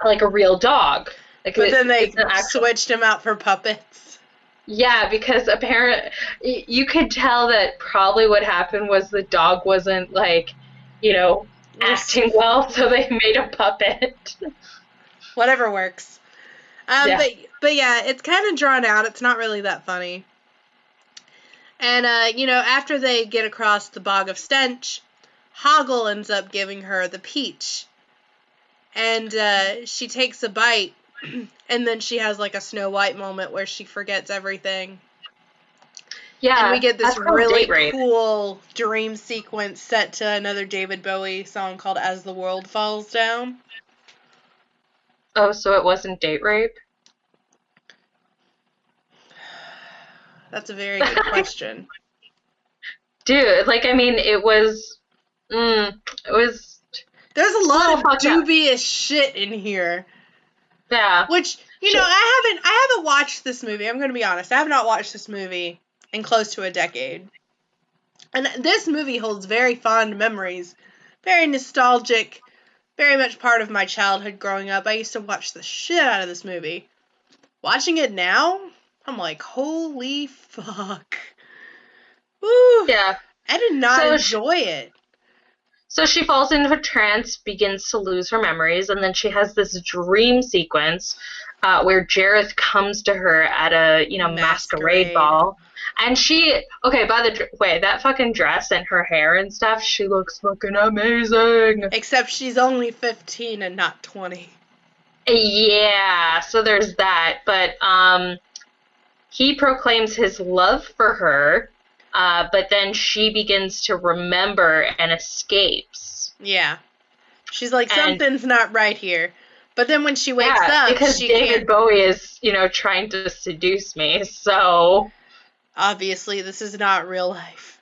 Speaker 1: like a real dog. Like
Speaker 2: but
Speaker 1: it-
Speaker 2: then they
Speaker 1: actual
Speaker 2: switched him out for puppets.
Speaker 1: yeah, because apparent y- you could tell that probably what happened was the dog wasn't like, you know, acting well, so they made a puppet.
Speaker 2: whatever works. Um,
Speaker 1: Yeah.
Speaker 2: but but yeah, it's kind of drawn out. It's not really that funny. And uh, you know, after they get across the bog of stench, Hoggle ends up giving her the peach, and uh, she takes a bite, and then she has like a Snow White moment where she forgets everything,
Speaker 1: Yeah.
Speaker 2: and we get this really cool dream sequence set to another David Bowie song called "As the World Falls Down."
Speaker 1: Oh, so it wasn't date rape?
Speaker 2: That's a very good question.
Speaker 1: Dude, like I mean, it was. Mm, it was.
Speaker 2: There's a
Speaker 1: Oh,
Speaker 2: lot of
Speaker 1: fuck yeah.
Speaker 2: dubious shit in here.
Speaker 1: Yeah.
Speaker 2: Which, you know, I haven't I haven't watched this movie. I'm going to be honest. I have not watched this movie in close to a decade. And this movie holds very fond memories. Very nostalgic. Very much part of my childhood growing up. I used to watch the shit out of this movie. Watching it now, I'm like, holy fuck. Woo.
Speaker 1: Yeah.
Speaker 2: I did not
Speaker 1: So
Speaker 2: enjoy it.
Speaker 1: So she falls into a trance, begins to lose her memories, and then she has this dream sequence uh, where Jareth comes to her at a you know masquerade,
Speaker 2: Masquerade.
Speaker 1: ball, and she okay by the way that fucking dress and her hair and stuff, she looks fucking amazing.
Speaker 2: Except she's only 15 and not 20.
Speaker 1: Yeah, so there's that, but um, he proclaims his love for her. Uh, but then she begins to remember and escapes.
Speaker 2: Yeah. She's like,
Speaker 1: And-
Speaker 2: something's not right here. But then when she wakes
Speaker 1: yeah,
Speaker 2: up,
Speaker 1: because
Speaker 2: she
Speaker 1: David
Speaker 2: can't.
Speaker 1: Bowie is, you know, trying to seduce me. So
Speaker 2: Obviously, this is not real life.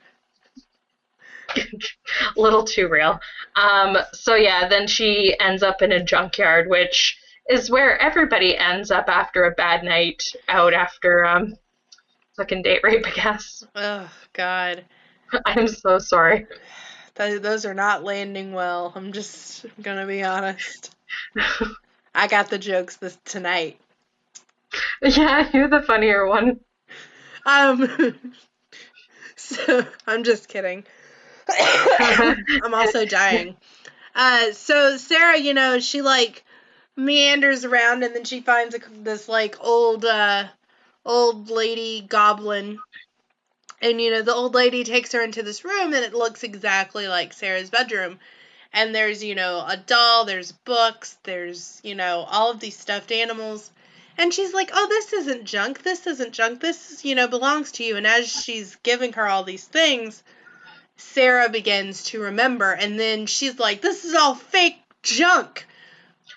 Speaker 1: a little too real. Um, so yeah, then she ends up in a junkyard, which is where everybody ends up after a bad night out after um, fucking date rape. I guess.
Speaker 2: Oh, God.
Speaker 1: I'm so sorry.
Speaker 2: Th- those are not landing well. I'm just gonna be honest. I got the jokes this tonight.
Speaker 1: yeah, you're the funnier one.
Speaker 2: Um, so I'm just kidding. I'm also dying. Uh, so Sarah, you know, she like meanders around and then she finds a, this like old, uh, old lady goblin. And you know, the old lady takes her into this room and it looks exactly like Sarah's bedroom. And there's, you know, a doll, there's books, there's, you know, all of these stuffed animals. And she's like, "Oh, this isn't junk. This isn't junk. This, you know, belongs to you." And as she's giving her all these things, Sarah begins to remember, and then she's like, "This is all fake junk."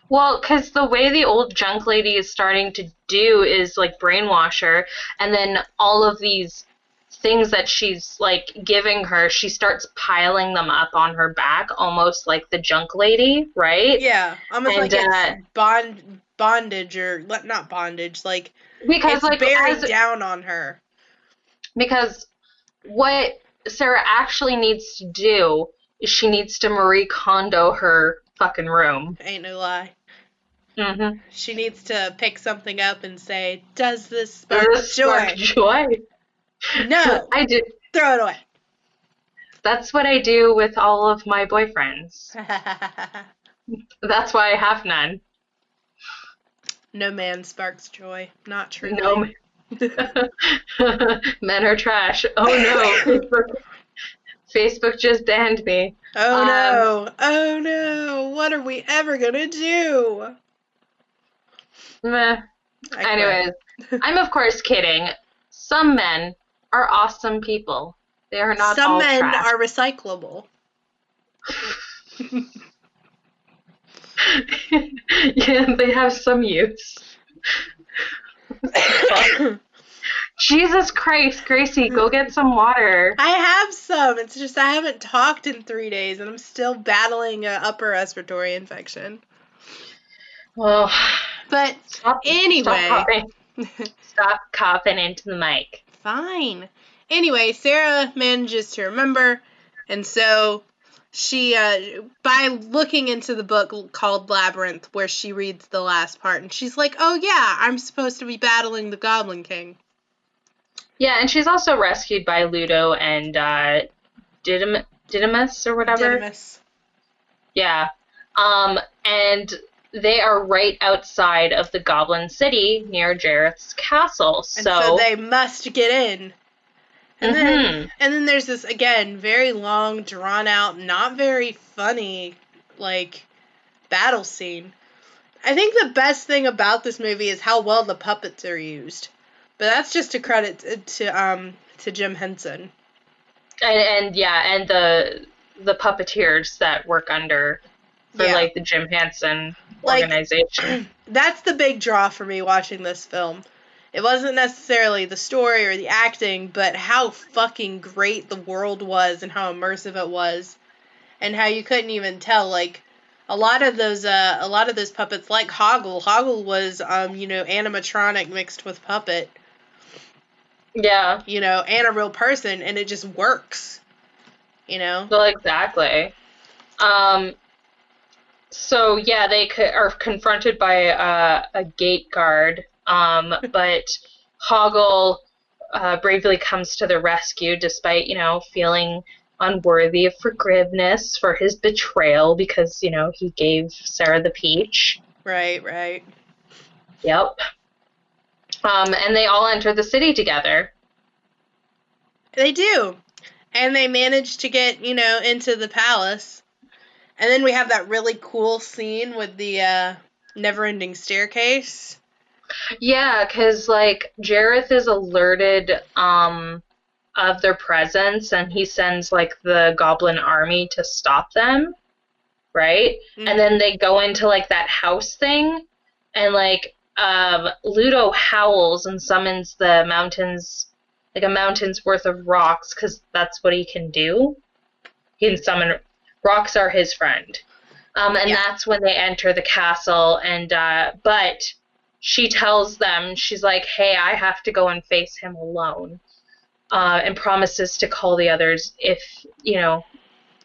Speaker 1: Well, because the way the old junk lady is starting to do is like brainwash her, and then all of these things that she's like giving her, she starts piling them up on her back, almost like the junk lady, right?
Speaker 2: Yeah, almost
Speaker 1: And,
Speaker 2: like
Speaker 1: uh,
Speaker 2: bond bondage or not bondage, like
Speaker 1: Because
Speaker 2: it's
Speaker 1: like
Speaker 2: bearing
Speaker 1: as,
Speaker 2: down on her.
Speaker 1: because what Sarah actually needs to do is she needs to Marie Kondo her fucking room.
Speaker 2: Ain't no lie.
Speaker 1: Mm-hmm.
Speaker 2: She needs to pick something up and say, "Does this spark joy?"
Speaker 1: joy.
Speaker 2: No,
Speaker 1: I do.
Speaker 2: throw it away.
Speaker 1: That's what I do with all of my boyfriends. That's why I have none.
Speaker 2: no man sparks joy. Not true.
Speaker 1: No. Men are trash. Oh no. Facebook, just banned me.
Speaker 2: Oh
Speaker 1: Um,
Speaker 2: no! Oh no! What are we ever gonna do?
Speaker 1: Meh. Anyways, I'm of course kidding. Some men are awesome people. They are not
Speaker 2: some men
Speaker 1: trash.
Speaker 2: are recyclable.
Speaker 1: yeah, they have some use. Jesus Christ, Gracie, go get some water.
Speaker 2: I have some. It's just I haven't talked in three days, and I'm still battling an upper respiratory infection.
Speaker 1: Well,
Speaker 2: But
Speaker 1: stop,
Speaker 2: Anyway.
Speaker 1: stop coughing. Stop coughing into the mic.
Speaker 2: fine. Anyway, Sarah manages to remember, and so she, uh, by looking into the book called Labyrinth, where she reads the last part, and she's like, "Oh yeah, I'm supposed to be battling the Goblin King."
Speaker 1: Yeah, and she's also rescued by Ludo and uh, Didym- Didymus or whatever.
Speaker 2: Didymus.
Speaker 1: Yeah. Um, and they are right outside of the Goblin City near Jareth's castle.
Speaker 2: And
Speaker 1: So,
Speaker 2: so they must get in. And then
Speaker 1: Mhm.
Speaker 2: and then there's this again very long, drawn out, not very funny like battle scene. I think the best thing about this movie is how well the puppets are used. But that's just a credit to, to um to Jim Henson.
Speaker 1: and, and yeah, and the the puppeteers that work under for
Speaker 2: Yeah.
Speaker 1: like the Jim Henson
Speaker 2: Like-
Speaker 1: organization.
Speaker 2: That's the big draw for me watching this film. It wasn't necessarily the story or the acting, but how fucking great the world was and how immersive it was. And how you couldn't even tell like a lot of those uh a lot of those puppets like Hoggle, Hoggle was um, you know, animatronic mixed with puppet,
Speaker 1: yeah.
Speaker 2: you know, and a real person and it just works. You know?
Speaker 1: Well, exactly. Um, so yeah, they co- are confronted by uh, a gate guard, um, but Hoggle uh, bravely comes to the rescue, despite you know feeling unworthy of forgiveness for his betrayal because you know he gave Sarah the peach.
Speaker 2: Right, right.
Speaker 1: Yep. Um, and they all enter the city together.
Speaker 2: They do. And they manage to get, you know, into the palace. And then we have that really cool scene with the uh, never ending staircase.
Speaker 1: Yeah, because like Jareth is alerted um of their presence and he sends like the goblin army to stop them. Right? And then they go into like that house thing and like um Ludo howls and summons the mountains like a mountain's worth of rocks cuz that's what he can do. He can summon rocks are his friend. Um and
Speaker 2: Yeah.
Speaker 1: that's when they enter the castle and uh but she tells them, she's like, hey, I have to go and face him alone. Uh, and promises to call the others if, you know,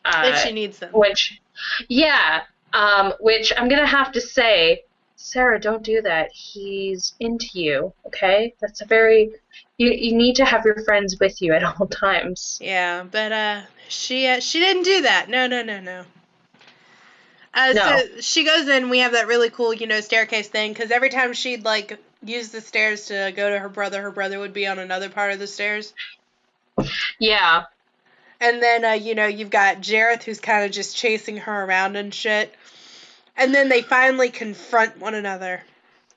Speaker 1: uh,
Speaker 2: if she needs them.
Speaker 1: which, yeah, um, which I'm going to have to say, Sarah, don't do that. He's into you, okay? That's a very, you, you need to have your friends with you at all times.
Speaker 2: Yeah, but uh, she uh, she didn't do that. No, no, no, no. Uh,
Speaker 1: No.
Speaker 2: So she goes in. We have that really cool, you know, staircase thing. Because every time she'd like use the stairs to go to her brother, her brother would be on another part of the stairs.
Speaker 1: Yeah.
Speaker 2: And then, uh, you know, you've got Jareth who's kind of just chasing her around and shit. And then they finally confront one another.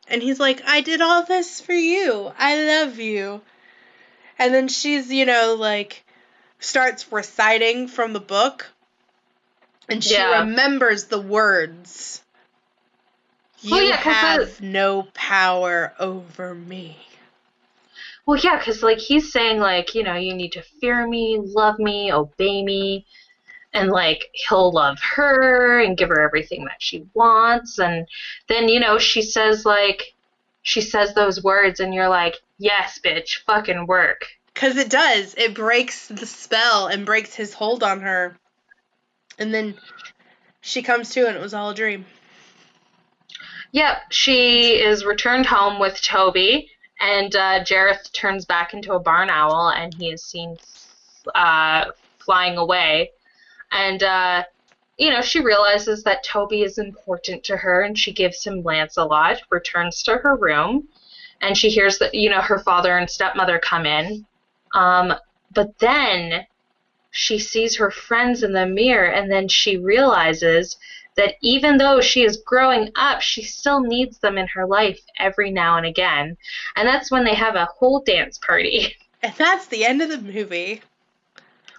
Speaker 2: And he's like, I did all this for you. I love you. And then she's, you know, like, starts reciting from the book. And she
Speaker 1: Yeah.
Speaker 2: remembers the words. You
Speaker 1: Well, yeah,
Speaker 2: have no power over me.
Speaker 1: Well, yeah, because like he's saying like you know you need to fear me, love me, obey me, and like he'll love her and give her everything that she wants, and then you know she says like she says those words, and you're like, yes, bitch, fucking work.
Speaker 2: Because it does. It breaks the spell and breaks his hold on her. And then she comes to, and it was all a dream.
Speaker 1: Yep, she is returned home with Toby, and uh, Jareth turns back into a barn owl, and he is seen uh, flying away. And, uh, you know, she realizes that Toby is important to her, and she gives him Lancelot, returns to her room, and she hears that, you know, her father and stepmother come in. Um, but then she sees her friends in the mirror, and then she realizes that even though she is growing up, she still needs them in her life every now and again. And that's when they have a whole dance party.
Speaker 2: And that's the end of the movie.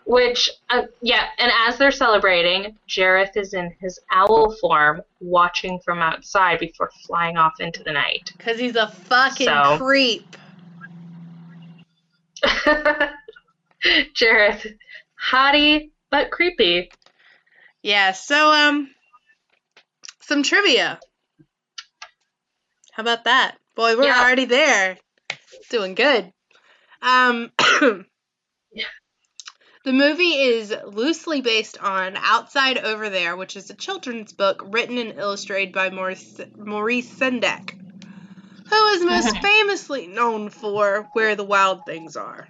Speaker 1: Which, uh, yeah, and as they're celebrating, Jareth is in his owl form, watching from outside before flying off into the night.
Speaker 2: Because he's a fucking
Speaker 1: So-
Speaker 2: creep.
Speaker 1: Jareth, hottie, but creepy.
Speaker 2: Yeah, so, um, some trivia. How about that? Boy, we're
Speaker 1: Yeah.
Speaker 2: already there. Doing good. Um,
Speaker 1: Yeah.
Speaker 2: The movie is loosely based on Outside Over There, which is a children's book written and illustrated by Maurice, Maurice Sendak, who is most famously known for Where the Wild Things Are.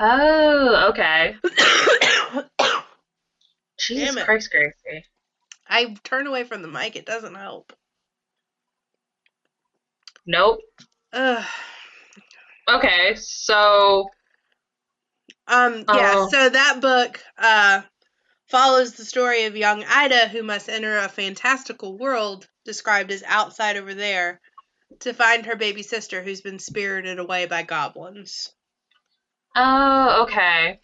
Speaker 1: Oh, okay. Jesus. Christ, Gracie.
Speaker 2: I turn away from the mic, it doesn't help.
Speaker 1: Nope.
Speaker 2: Ugh.
Speaker 1: Okay, so
Speaker 2: Um, yeah,
Speaker 1: Oh.
Speaker 2: so that book uh, follows the story of young Ida who must enter a fantastical world described as outside over there to find her baby sister who's been spirited away by goblins.
Speaker 1: oh, okay.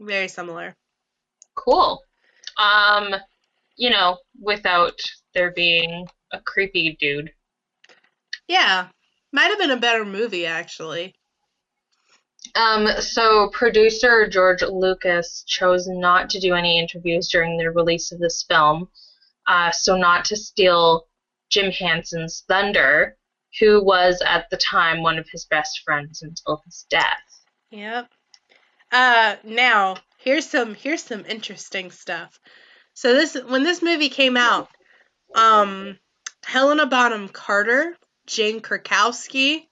Speaker 2: Very similar.
Speaker 1: Cool. Um, you know, without there being a creepy dude.
Speaker 2: Yeah, might have been a better movie actually.
Speaker 1: Um, so producer George Lucas chose not to do any interviews during the release of this film, uh, so not to steal Jim Henson's thunder, who was at the time one of his best friends until his death.
Speaker 2: Yep. Uh, now here's some here's some interesting stuff. So this when this movie came out, um, Helena Bonham Carter, Jane Krakowski,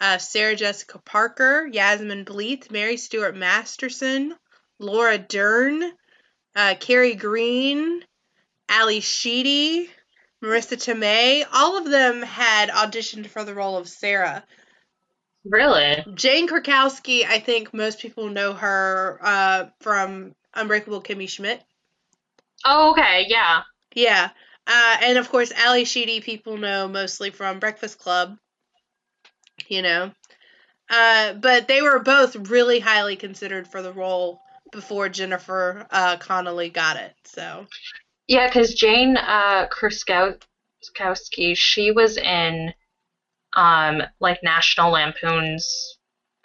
Speaker 2: uh, Sarah Jessica Parker, Yasmine Bleeth, Mary Stuart Masterson, Laura Dern, uh, Kerri Green, Ally Sheedy, Marisa Tomei, all of them had auditioned for the role of Sarah.
Speaker 1: Really?
Speaker 2: Jane Krakowski, I think most people know her uh, from Unbreakable Kimmy Schmidt.
Speaker 1: Oh, okay, yeah.
Speaker 2: Yeah. Uh, and of course, Ally Sheedy, people know mostly from Breakfast Club. You know. Uh, but they were both really highly considered for the role before Jennifer uh, Connelly got it. So,
Speaker 1: Yeah, because Jane uh, she was in um, like National Lampoon's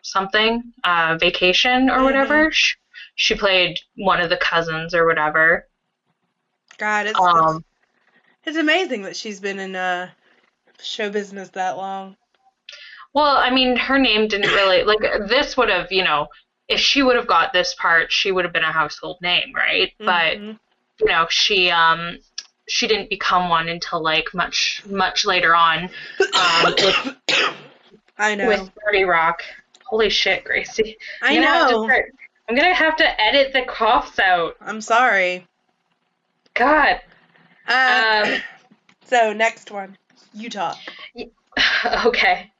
Speaker 1: something, uh, Vacation or
Speaker 2: Mhm.
Speaker 1: whatever. She, she played one of the cousins or whatever.
Speaker 2: God, it's,
Speaker 1: Um,
Speaker 2: it's amazing that she's been in uh, show business that long.
Speaker 1: Well, I mean, her name didn't really like this would have, you know, if she would have got this part, she would have been a household name, right? But
Speaker 2: Mhm.
Speaker 1: you know, she um she didn't become one until like much much later on um, with
Speaker 2: I know.
Speaker 1: with 30 Rock. Holy shit, Gracie.
Speaker 2: I
Speaker 1: I'm gonna have to
Speaker 2: know.
Speaker 1: I'm gonna have to edit the coughs out.
Speaker 2: I'm sorry.
Speaker 1: God.
Speaker 2: Uh,
Speaker 1: Um,
Speaker 2: so next one, Utah.
Speaker 1: okay.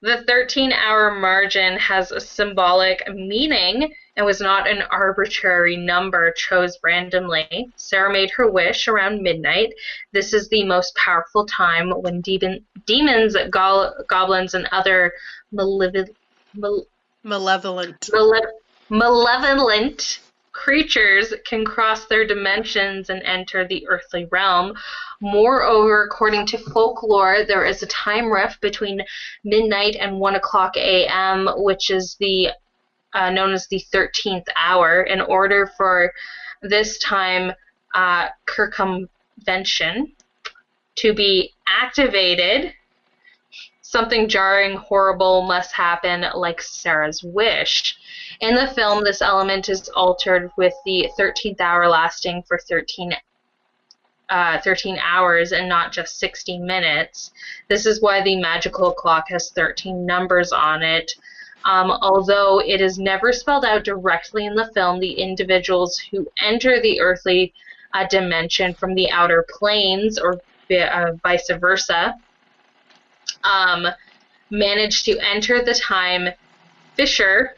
Speaker 1: The 13 hour margin has a symbolic meaning and was not an arbitrary number chose randomly. Sarah made her wish around midnight. This is the most powerful time when demon, demons, go- goblins, and other malevolent, mal-
Speaker 2: Malevolent.
Speaker 1: male- malevolent creatures can cross their dimensions and enter the earthly realm. Moreover, according to folklore, there is a time rift between midnight and 1 o'clock a.m., which is the uh, known as the 13th hour. In order for this time uh, circumvention to be activated, something jarring, horrible must happen, like Sarah's wish. In the film, this element is altered with the 13th hour lasting for 13, uh, 13 hours and not just 60 minutes. This is why the magical clock has 13 numbers on it. Um, although it is never spelled out directly in the film, the individuals who enter the earthly uh, dimension from the outer planes or uh, vice versa um, manage to enter the time fissure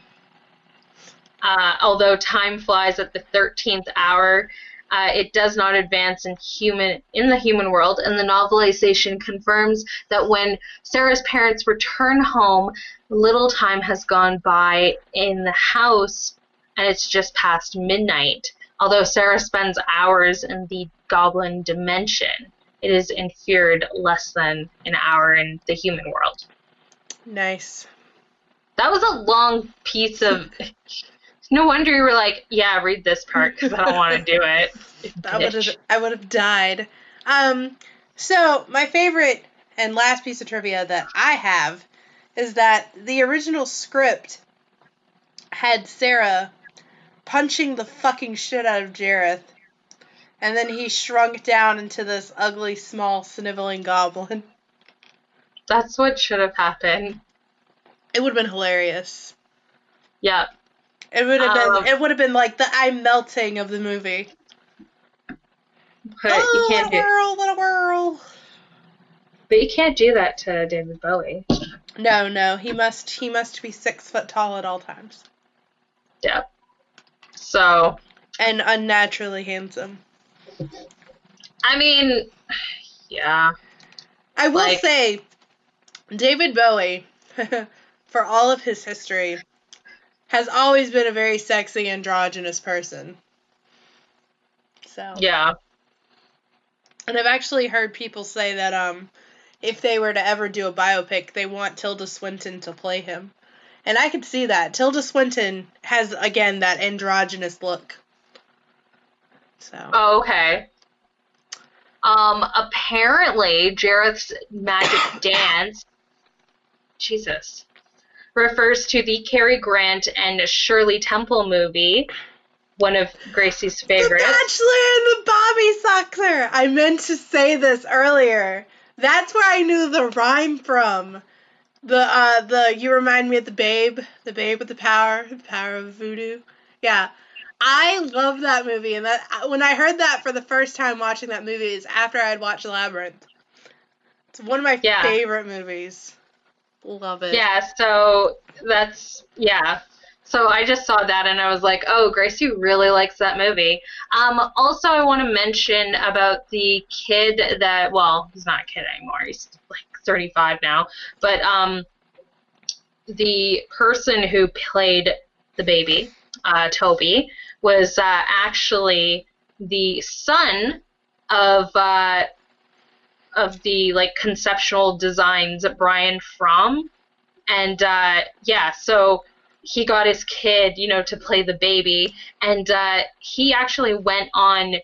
Speaker 1: uh, although time flies at the 13th hour, uh, it does not advance in human in the human world, and the novelization confirms that when Sarah's parents return home, little time has gone by in the house, and it's just past midnight. Although Sarah spends hours in the goblin dimension, it is inferred less than an hour in the human world.
Speaker 2: Nice.
Speaker 1: That was a long piece of. No wonder you were like, yeah, read this part because I don't want to do it.
Speaker 2: I would have I would have died. Um so my favorite and last piece of trivia that I have is that the original script had Sarah punching the fucking shit out of Jareth. And then he shrunk down into this ugly, small, sniveling goblin.
Speaker 1: That's what should have happened.
Speaker 2: It would have been hilarious.
Speaker 1: Yeah.
Speaker 2: It would have
Speaker 1: Um,
Speaker 2: been it would have been like the I'm melting of the movie.
Speaker 1: But you
Speaker 2: oh,
Speaker 1: can't
Speaker 2: little
Speaker 1: do
Speaker 2: girl, little girl.
Speaker 1: But you can't do that to David Bowie.
Speaker 2: No, no, he must he must be six foot tall at all times
Speaker 1: Yep. So,
Speaker 2: and unnaturally handsome.
Speaker 1: I mean, yeah.
Speaker 2: I will
Speaker 1: Like-
Speaker 2: say, David Bowie, for all of his history, has always been a very sexy androgynous person. So
Speaker 1: Yeah.
Speaker 2: And I've actually heard people say that um if they were to ever do a biopic, they want Tilda Swinton to play him. And I could see that. Tilda Swinton has again that androgynous look. So
Speaker 1: Oh, okay. Um, apparently, Jareth's magic dance, Jesus, refers to the Cary Grant and Shirley Temple movie, one of Gracie's
Speaker 2: The
Speaker 1: favorites.
Speaker 2: Bachelor and the Bobby Soxer. I meant to say this earlier. That's where I knew the rhyme from. The uh the you remind me of the babe, the babe with the power, the power of voodoo. Yeah. I love that movie and that when I heard that for the first time watching that movie is after I had watched Labyrinth. It's one of my
Speaker 1: Yeah.
Speaker 2: favorite movies. Love it.
Speaker 1: Yeah, so that's yeah. So I just saw that and I was like, "Oh, Gracie really likes that movie." Um, also, I want to mention about the kid that well, he's not a kid anymore. He's like 35 now, but um, the person who played the baby, uh, Toby, was uh, actually the son of uh, of the like conceptual designs Brian Froud. And uh, yeah, so he got his kid, you know, to play the baby, and uh, he actually went on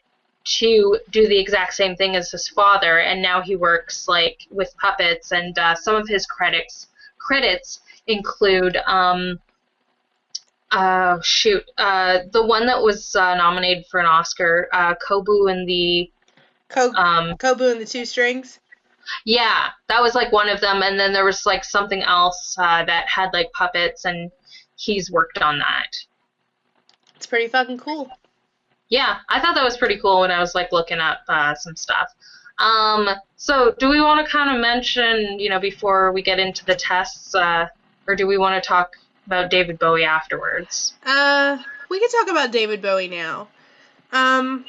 Speaker 1: to do the exact same thing as his father, and now he works like with puppets, and uh, some of his credits credits include um, uh, shoot, uh, the one that was uh, nominated for an Oscar, uh, Kubo and the Um,
Speaker 2: Kubo and the Two Strings.
Speaker 1: yeah, that was like one of them, and then there was like something else uh, that had like puppets, and he's worked on that.
Speaker 2: It's pretty fucking cool.
Speaker 1: Yeah, I thought that was pretty cool when I was like looking up uh, some stuff. Um, so do we want to kind of mention, you know, before we get into the tests, uh, or do we want to talk about David Bowie afterwards?
Speaker 2: Uh, we can talk about David Bowie now. Um,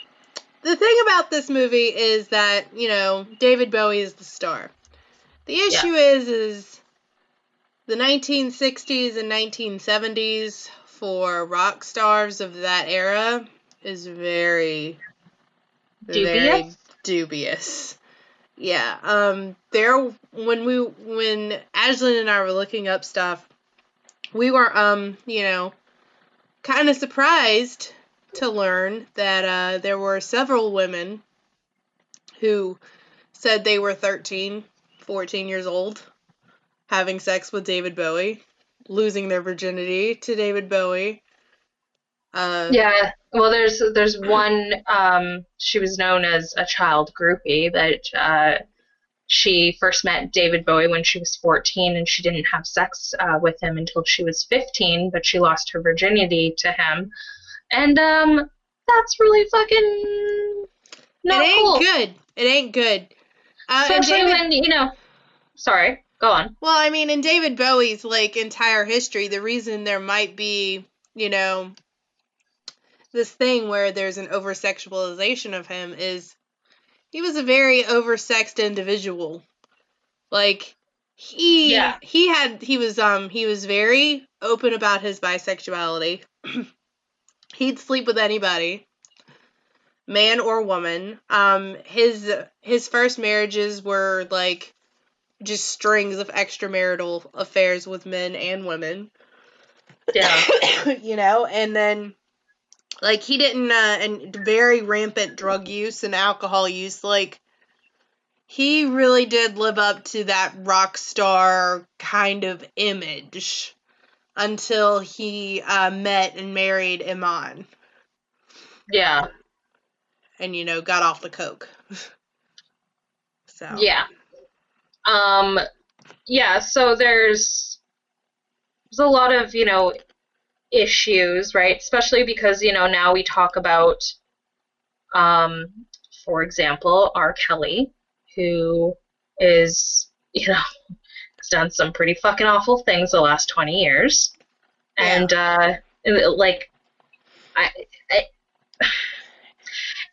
Speaker 2: the thing about this movie is that you know David Bowie is the star. The issue is is the 1960s and 1970s for rock stars of that era is very very
Speaker 1: Dubious?
Speaker 2: dubious. Yeah. Um. There when we when Ashlyn and I were looking up stuff, we were um you know kind of surprised to learn that uh, there were several women who said they were 13, 14 years old having sex with David Bowie, losing their virginity to David Bowie. Uh,
Speaker 1: Yeah. Well, there's there's one. Um, she was known as a child groupie, but uh, she first met David Bowie when she was 14, and she didn't have sex uh, with him until she was 15. But she lost her virginity to him, and um, that's really fucking not
Speaker 2: it ain't
Speaker 1: cool.
Speaker 2: good. It ain't good. Uh,
Speaker 1: Especially
Speaker 2: David-
Speaker 1: when you know. Sorry. Go on.
Speaker 2: Well, I mean, in David Bowie's like entire history, the reason there might be, you know, this thing where there's an over sexualization of him is he was a very oversexed individual. Like he
Speaker 1: Yeah.
Speaker 2: he had he was um he was very open about his bisexuality. He'd sleep with anybody, man or woman. Um his his first marriages were like just strings of extramarital affairs with men and women.
Speaker 1: Yeah.
Speaker 2: you know, and then like he didn't uh and very rampant drug use and alcohol use like he really did live up to that rock star kind of image until he uh, met and married Iman
Speaker 1: Yeah.
Speaker 2: and you know got off the coke. so
Speaker 1: Yeah. Um yeah, so there's there's a lot of, you know, issues, right? Especially because, you know, now we talk about um for example, R. Kelly, who is, you know, has done some pretty fucking awful things the last 20 years. And, uh, like, I, I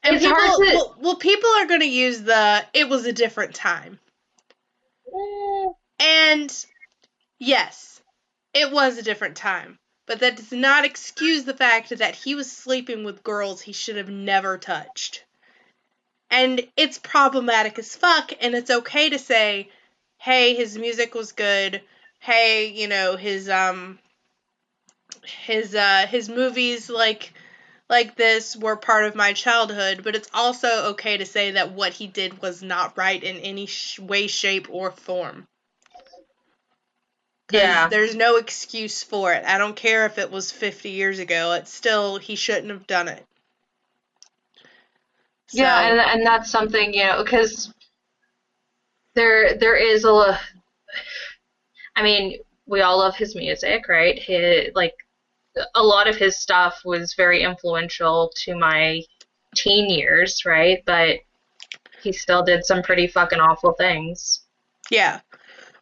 Speaker 2: And people,
Speaker 1: to-
Speaker 2: well, well, people are going to use the "it was a different time,"
Speaker 1: eh,
Speaker 2: and yes, it was a different time. But that does not excuse the fact that he was sleeping with girls he should have never touched. And it's problematic as fuck, and it's okay to say, hey, his music was good. Hey, you know, his um his uh his movies like like this were part of my childhood, but it's also okay to say that what he did was not right in any sh- way, shape, or form.
Speaker 1: Yeah.
Speaker 2: There's no excuse for it. I don't care if it was 50 years ago. It's still, he shouldn't have done it.
Speaker 1: Yeah, and and that's something you know because there there is a. I mean, we all love his music, right? His like a lot of his stuff was very influential to my teen years, right? But he still did some pretty fucking awful things.
Speaker 2: Yeah.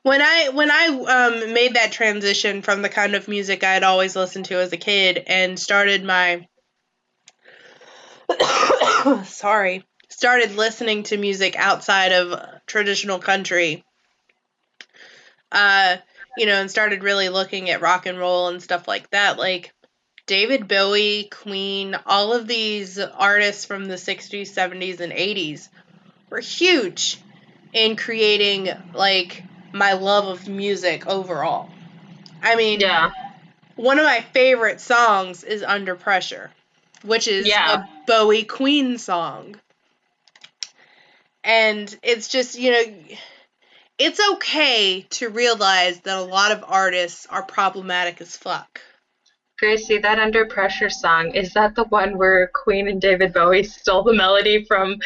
Speaker 2: When I when I um made that transition from the kind of music I had always listened to as a kid and started my sorry, started listening to music outside of traditional country. Uh, you know, and started really looking at rock and roll and stuff like that, like David Bowie, Queen, all of these artists from the 60s, 70s and 80s were huge in creating like my love of music overall. I mean,
Speaker 1: Yeah,
Speaker 2: one of my favorite songs is Under Pressure, which is
Speaker 1: Yeah.
Speaker 2: a Bowie Queen song. And it's just, you know, it's okay to realize that a lot of artists are problematic as fuck.
Speaker 1: Gracie, that Under Pressure song is that the one where Queen and David Bowie stole the melody from?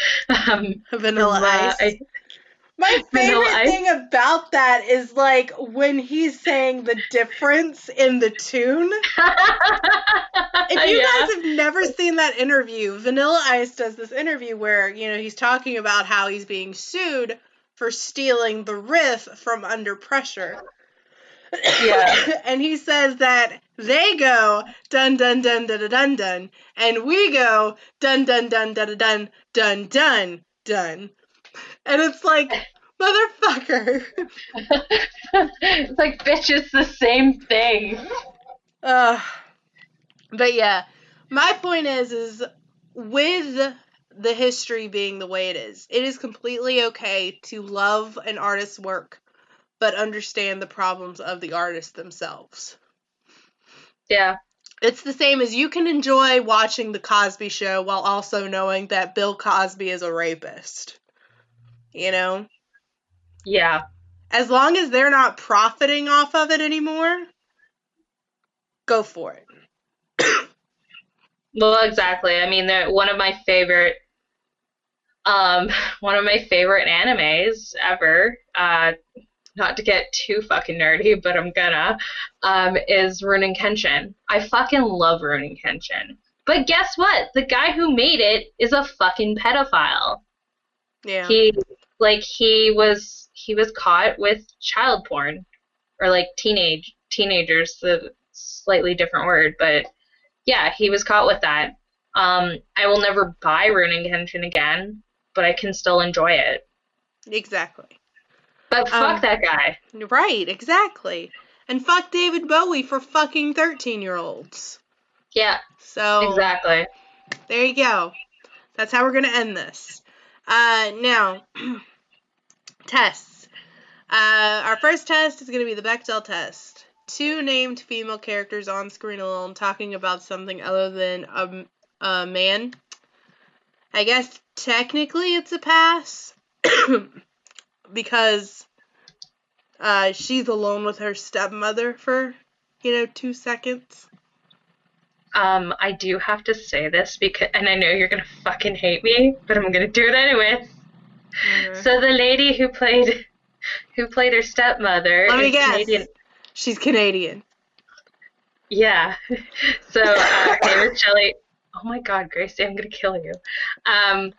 Speaker 1: Um,
Speaker 2: Vanilla
Speaker 1: from, uh,
Speaker 2: Ice.
Speaker 1: I-
Speaker 2: My
Speaker 1: Vanilla
Speaker 2: favorite
Speaker 1: Ice.
Speaker 2: thing about that is like when he's saying the difference in the tune. If you
Speaker 1: Yeah.
Speaker 2: guys have never seen that interview, Vanilla Ice does this interview where, you know, he's talking about how he's being sued for stealing the riff from Under Pressure.
Speaker 1: Yeah.
Speaker 2: and he says that they go dun dun dun dun dun dun dun and we go dun dun dun dun dun dun dun dun dun. And it's like, motherfucker.
Speaker 1: it's like, bitch, it's the same thing.
Speaker 2: Uh, but yeah, my point is, is with the history being the way it is, it is completely okay to love an artist's work, but understand the problems of the artist themselves.
Speaker 1: Yeah.
Speaker 2: It's the same as you can enjoy watching The Cosby Show while also knowing that Bill Cosby is a rapist. You know?
Speaker 1: Yeah.
Speaker 2: As long as they're not profiting off of it anymore, go for it.
Speaker 1: Well, exactly. I mean, one of my favorite, um, one of my favorite animes ever. Uh, not to get too fucking nerdy, but I'm gonna. Um, is Rurouni Kenshin. I fucking love Rurouni Kenshin. But guess what? The guy who made it is a fucking pedophile.
Speaker 2: Yeah.
Speaker 1: He like he was he was caught with child porn or like teenage teenagers the slightly different word but yeah he was caught with that um i will never buy Rurouni Kenshin again but i can still enjoy it
Speaker 2: exactly.
Speaker 1: but fuck
Speaker 2: Um,
Speaker 1: that guy
Speaker 2: Right, exactly. And fuck David Bowie for fucking 13 year olds.
Speaker 1: yeah
Speaker 2: So,
Speaker 1: exactly
Speaker 2: there you go. That's how we're going to end this. Uh, now, tests. Uh, our first test is going to be the Bechdel test. Two named female characters on screen alone talking about something other than a, a man. I guess technically it's a pass because uh, she's alone with her stepmother for, you know, two seconds.
Speaker 1: Um i do have to say this because and i know you're gonna fucking hate me but i'm gonna do it anyway so the lady who played who played her stepmother
Speaker 2: Let me
Speaker 1: is
Speaker 2: guess.
Speaker 1: Canadian.
Speaker 2: She's Canadian.
Speaker 1: Yeah. So uh, her name is Shelley. Oh my God, Gracie, I'm gonna kill you. Um,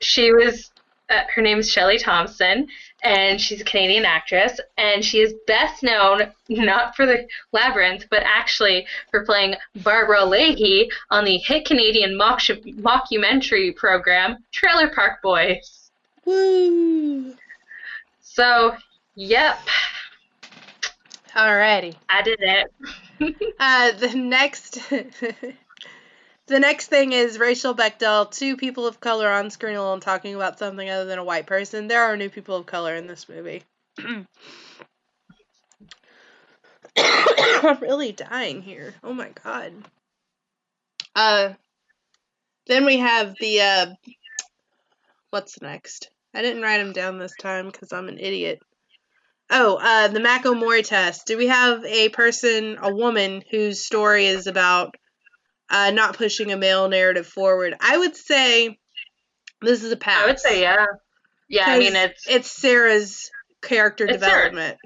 Speaker 1: she was uh, her name is Shelley Thompson, and she's a Canadian actress, and she is best known not for the Labyrinth, but actually for playing Barbara Leahy on the hit Canadian mock- mockumentary program Trailer Park Boys.
Speaker 2: Woo!
Speaker 1: So, yep,
Speaker 2: Alrighty.
Speaker 1: I did it.
Speaker 2: Uh, the next, the next thing is Racial Bechdel, two people of color on screen alone talking about something other than a white person. There are new people of color in this movie. I'm really dying here. Oh my god. Uh, then we have the uh, what's next? I didn't write them down this time because I'm an idiot. Oh, uh, the Mako Mori test. Do we have a person, a woman, whose story is about uh, not pushing a male narrative forward? I would say this is a pass.
Speaker 1: I would say yeah. Yeah, I mean it's
Speaker 2: it's Sarah's character
Speaker 1: It's
Speaker 2: development.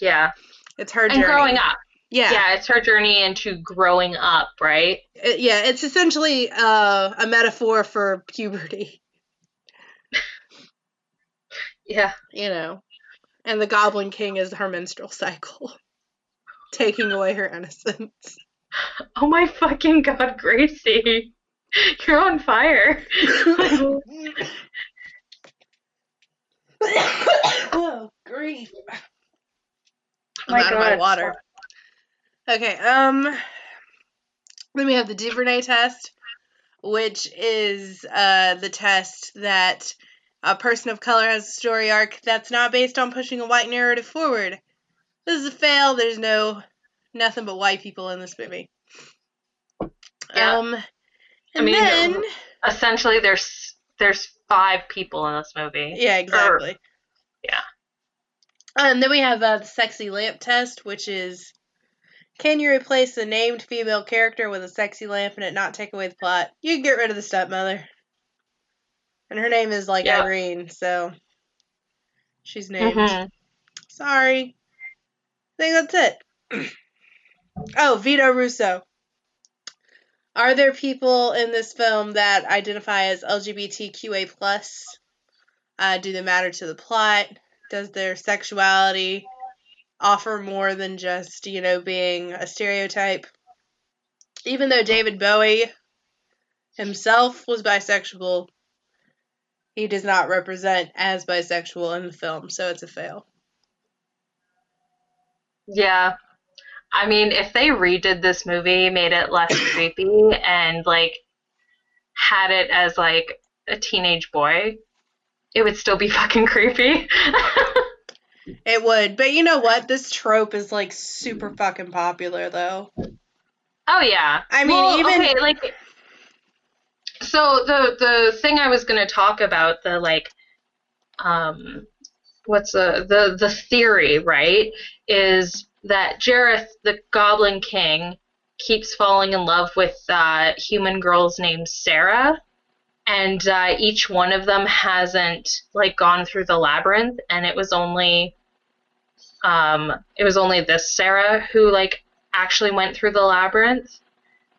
Speaker 1: yeah,
Speaker 2: It's her
Speaker 1: and
Speaker 2: journey.
Speaker 1: growing up.
Speaker 2: Yeah.
Speaker 1: Yeah, it's her journey into growing up, right?
Speaker 2: It- yeah, it's essentially uh, a metaphor for puberty,
Speaker 1: Yeah.
Speaker 2: you know. And the Goblin King is her menstrual cycle, taking away her innocence.
Speaker 1: Oh my fucking god, Gracie. You're on fire.
Speaker 2: oh, grief. I'm
Speaker 1: My
Speaker 2: out of my water. Okay, um, then we have the Duvernay test, which is uh, the test that a person of color has a story arc that's not based on pushing a white narrative forward. This is a fail. There's no nothing but white people in this movie.
Speaker 1: Yeah.
Speaker 2: Um, and
Speaker 1: mean,
Speaker 2: then
Speaker 1: Essentially there's there's five people in this movie.
Speaker 2: yeah, exactly.
Speaker 1: yeah.
Speaker 2: And then we have uh, the sexy lamp test, which is can you replace a named female character with a sexy lamp and it not take away the plot? You can get rid of the stepmother. And her name is like
Speaker 1: Yeah.
Speaker 2: Irene, so she's named.
Speaker 1: Mhm.
Speaker 2: Sorry. I think that's it. oh, Vito Russo. Are there people in this film that identify as LGBTQA plus? Uh, do they matter to the plot? Does their sexuality offer more than just, you know, being a stereotype? Even though David Bowie himself was bisexual, he does not represent as bisexual in the film, so it's a fail.
Speaker 1: Yeah. I mean, if they redid this movie, made it less creepy, and like had it as like a teenage boy, it would still be fucking creepy.
Speaker 2: It would, but you know what? This trope is like super fucking popular though.
Speaker 1: oh yeah.
Speaker 2: I mean,
Speaker 1: Well,
Speaker 2: even-
Speaker 1: okay, like so the the thing I was gonna talk about the like um what's the the the theory right is that Jareth the Goblin King keeps falling in love with uh, human girls named Sarah. And uh, each one of them hasn't like gone through the labyrinth. And it was only um it was only this Sarah who like actually went through the labyrinth.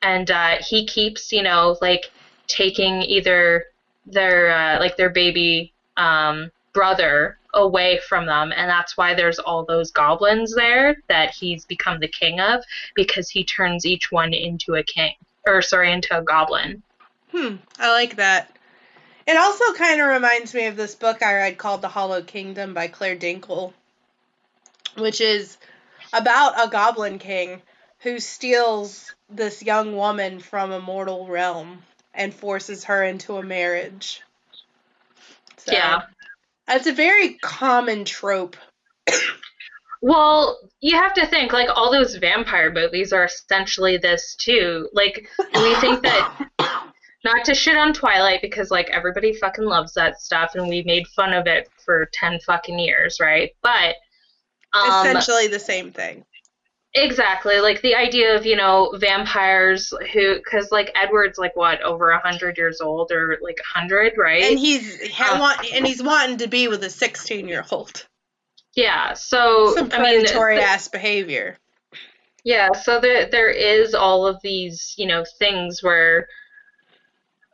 Speaker 1: And uh, he keeps you know like taking either their uh, like their baby um, brother away from them and that's why there's all those goblins there that he's become the king of because he turns each one into a king or sorry into a goblin
Speaker 2: Hmm, I like that. It also kind of reminds me of this book I read called The Hollow Kingdom by Clare Dunkle, which is about a goblin king who steals this young woman from a mortal realm and forces her into a marriage. So,
Speaker 1: Yeah.
Speaker 2: It's a very common trope.
Speaker 1: well you have to think like all those vampire movies are essentially this too like we think that not to shit on Twilight because like everybody fucking loves that stuff and we made fun of it for 10 fucking years, right? But um
Speaker 2: Essentially the same thing.
Speaker 1: Exactly like the idea of, you know, vampires who cuz like Edward's like what over a 100 years old or like a 100, right?
Speaker 2: And he's ha-
Speaker 1: Uh,
Speaker 2: want, and he's wanting to be with a 16 year old.
Speaker 1: yeah, so
Speaker 2: Some
Speaker 1: I mean
Speaker 2: predatory ass behavior.
Speaker 1: Yeah, so there there is all of these, you know, things where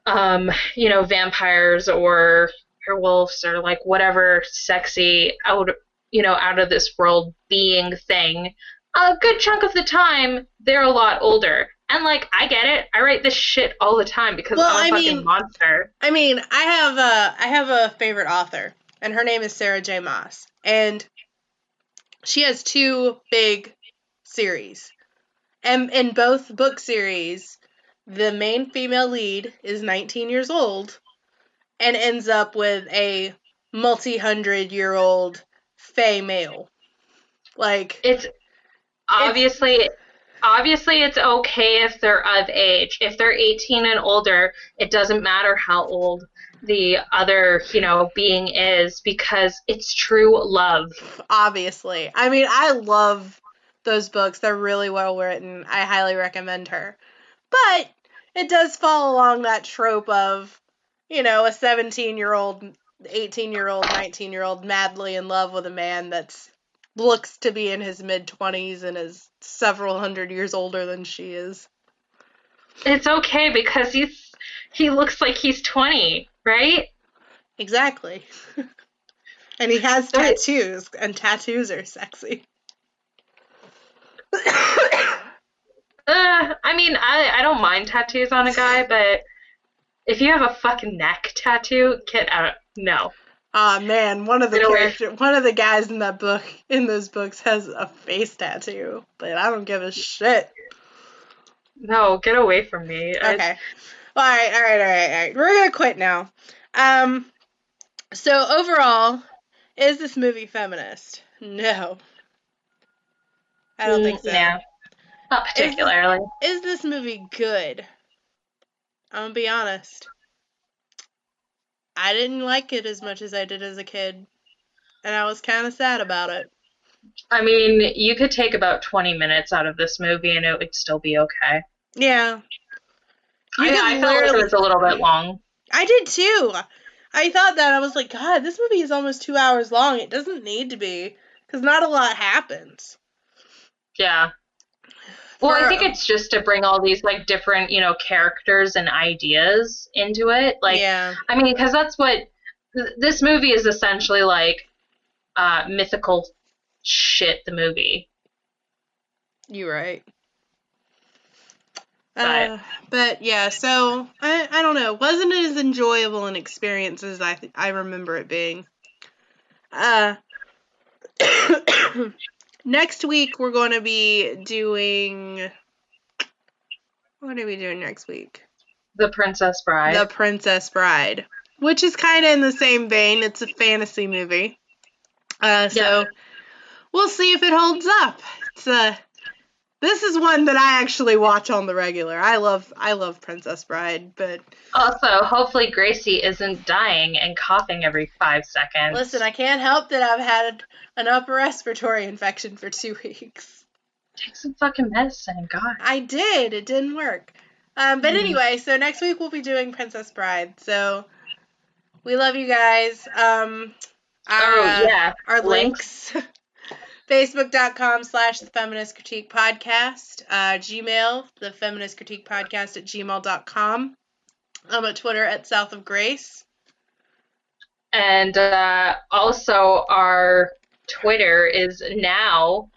Speaker 1: um, you know, vampires or wolves or like whatever sexy out you know out of this world being thing a good chunk of the time they're a lot older. And like i get it. I write this shit all the time because
Speaker 2: Well,
Speaker 1: i'm a
Speaker 2: I
Speaker 1: fucking
Speaker 2: mean-
Speaker 1: monster.
Speaker 2: I mean, I have a I have a favorite author, and her name is Sarah J. Maas, and she has two big series, and in both book series, the main female lead is 19 years old, and ends up with a multi-hundred-year-old fey male. Like,
Speaker 1: it's obviously obviously it's okay if they're of age if they're 18 and older it doesn't matter how old the other you know being is because it's true love
Speaker 2: obviously. I mean, I love those books. They're really well written. I highly recommend her. But it does fall along that trope of, you know, a 17 year old, 18 year old, 19 year old madly in love with a man that's looks to be in his mid 20s and is several hundred years older than she is.
Speaker 1: it's okay because he's he looks like he's 20 right
Speaker 2: Exactly. and he has tattoos, and tattoos are sexy.
Speaker 1: uh, i mean I, I don't mind tattoos on a guy but if you have a fucking neck tattoo get out no
Speaker 2: Ah man, one of the character, one of the guys in that book, in those books, has a face tattoo, but I don't give a shit.
Speaker 1: no get away from me I-
Speaker 2: Okay, all right, all right, all right, all right. We're gonna quit now. Um, so overall, is this movie feminist? No, I don't think so.
Speaker 1: no not particularly
Speaker 2: Is this movie good? I'm gonna be honest. I didn't like it as much as I did as a kid, and I was kind of sad about it.
Speaker 1: I mean, you could take about 20 minutes out of this movie and it would still be okay.
Speaker 2: Yeah. You
Speaker 1: I, I felt like it was a little bit long.
Speaker 2: I did too. I thought that I was like, God, this movie is almost two hours long. It doesn't need to be, because not a lot happens.
Speaker 1: Yeah. Well, I think it's just to bring all these like different, you know, characters and ideas into it. Like,
Speaker 2: yeah,
Speaker 1: I mean, because that's what th- this movie is essentially like uh, mythical shit. The movie.
Speaker 2: you're right.
Speaker 1: But-
Speaker 2: Uh, but yeah, so I I don't know. Wasn't it as enjoyable an experience as I th- I remember it being. Uh, next week we're going to be doing. What are we doing next week?
Speaker 1: The Princess Bride.
Speaker 2: The Princess Bride, which is kind of in the same vein. It's a fantasy movie. Uh, so
Speaker 1: Yeah.
Speaker 2: we'll see if it holds up. It's uh, this is one that I actually watch on the regular. I love I love Princess Bride, but
Speaker 1: also, hopefully, Gracie isn't dying and coughing every five seconds.
Speaker 2: listen, I can't help that I've had an upper respiratory infection for two weeks.
Speaker 1: take some fucking medicine. God.
Speaker 2: I did. It didn't work. Um, but
Speaker 1: Mhm.
Speaker 2: anyway, so next week we'll be doing Princess Bride. So we love you guys. Um, our,
Speaker 1: oh
Speaker 2: uh,
Speaker 1: yeah.
Speaker 2: our
Speaker 1: Links.
Speaker 2: links. Facebook.com slash the feminist critique podcast. Uh, Gmail, the feminist critique podcast at gmail.com. I'm at Twitter at South of Grace.
Speaker 1: And uh, also, our Twitter is now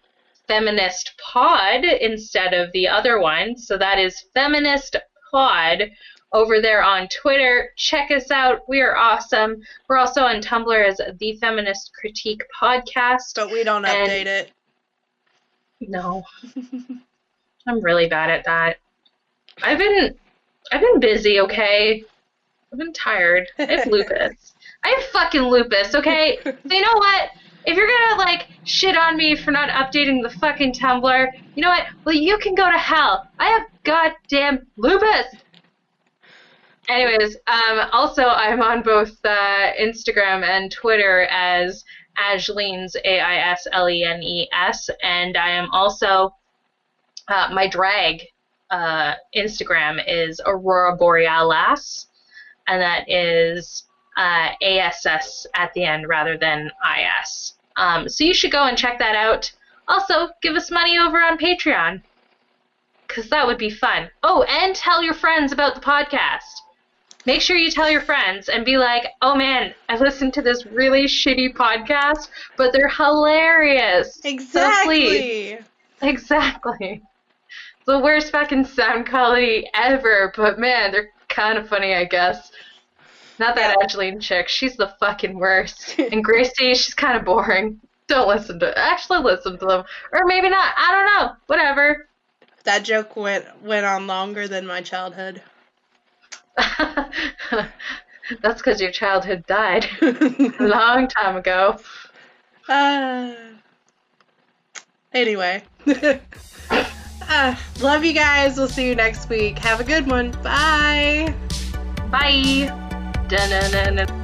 Speaker 1: Feminist Pod instead of the other one. So that is Feminist Pod over there on Twitter. Check us out. We are awesome. We're also on Tumblr as the Feminist Critique Podcast.
Speaker 2: But we don't
Speaker 1: And-
Speaker 2: update it.
Speaker 1: No, I'm really bad at that. I've been I've been busy, okay? I've been tired. I have lupus. I have fucking lupus, okay? So you know what? If you're gonna like shit on me for not updating the fucking Tumblr, you know what? Well, you can go to hell. I have goddamn lupus. Anyways, um, also I'm on both uh, Instagram and Twitter as Aislene's A I S L E N E S, and I am also uh, my drag uh, Instagram is Aurora Borealis, and that is uh, ASS at the end rather than IS. Um, so you should go and check that out. Also, give us money over on Patreon, because that would be fun. Oh, and tell your friends about the podcast. Make sure you tell your friends and be like, oh man, I listened to this really shitty podcast, but they're hilarious. So.
Speaker 2: Exactly.
Speaker 1: Exactly. The worst fucking sound quality ever, but man, they're kind of funny, I guess. Not that
Speaker 2: Yeah.
Speaker 1: Angeline chick, she's the fucking worst. And Gracie, she's kind of boring. Don't listen to Actually, listen to them. Or maybe not. I don't know. Whatever.
Speaker 2: that joke went went on longer than my childhood.
Speaker 1: That's because your childhood died a long time ago.
Speaker 2: uh, anyway. uh, love you guys. We'll see you next week. Have a good one. Bye.
Speaker 1: Bye. Dun-dun-dun-dun.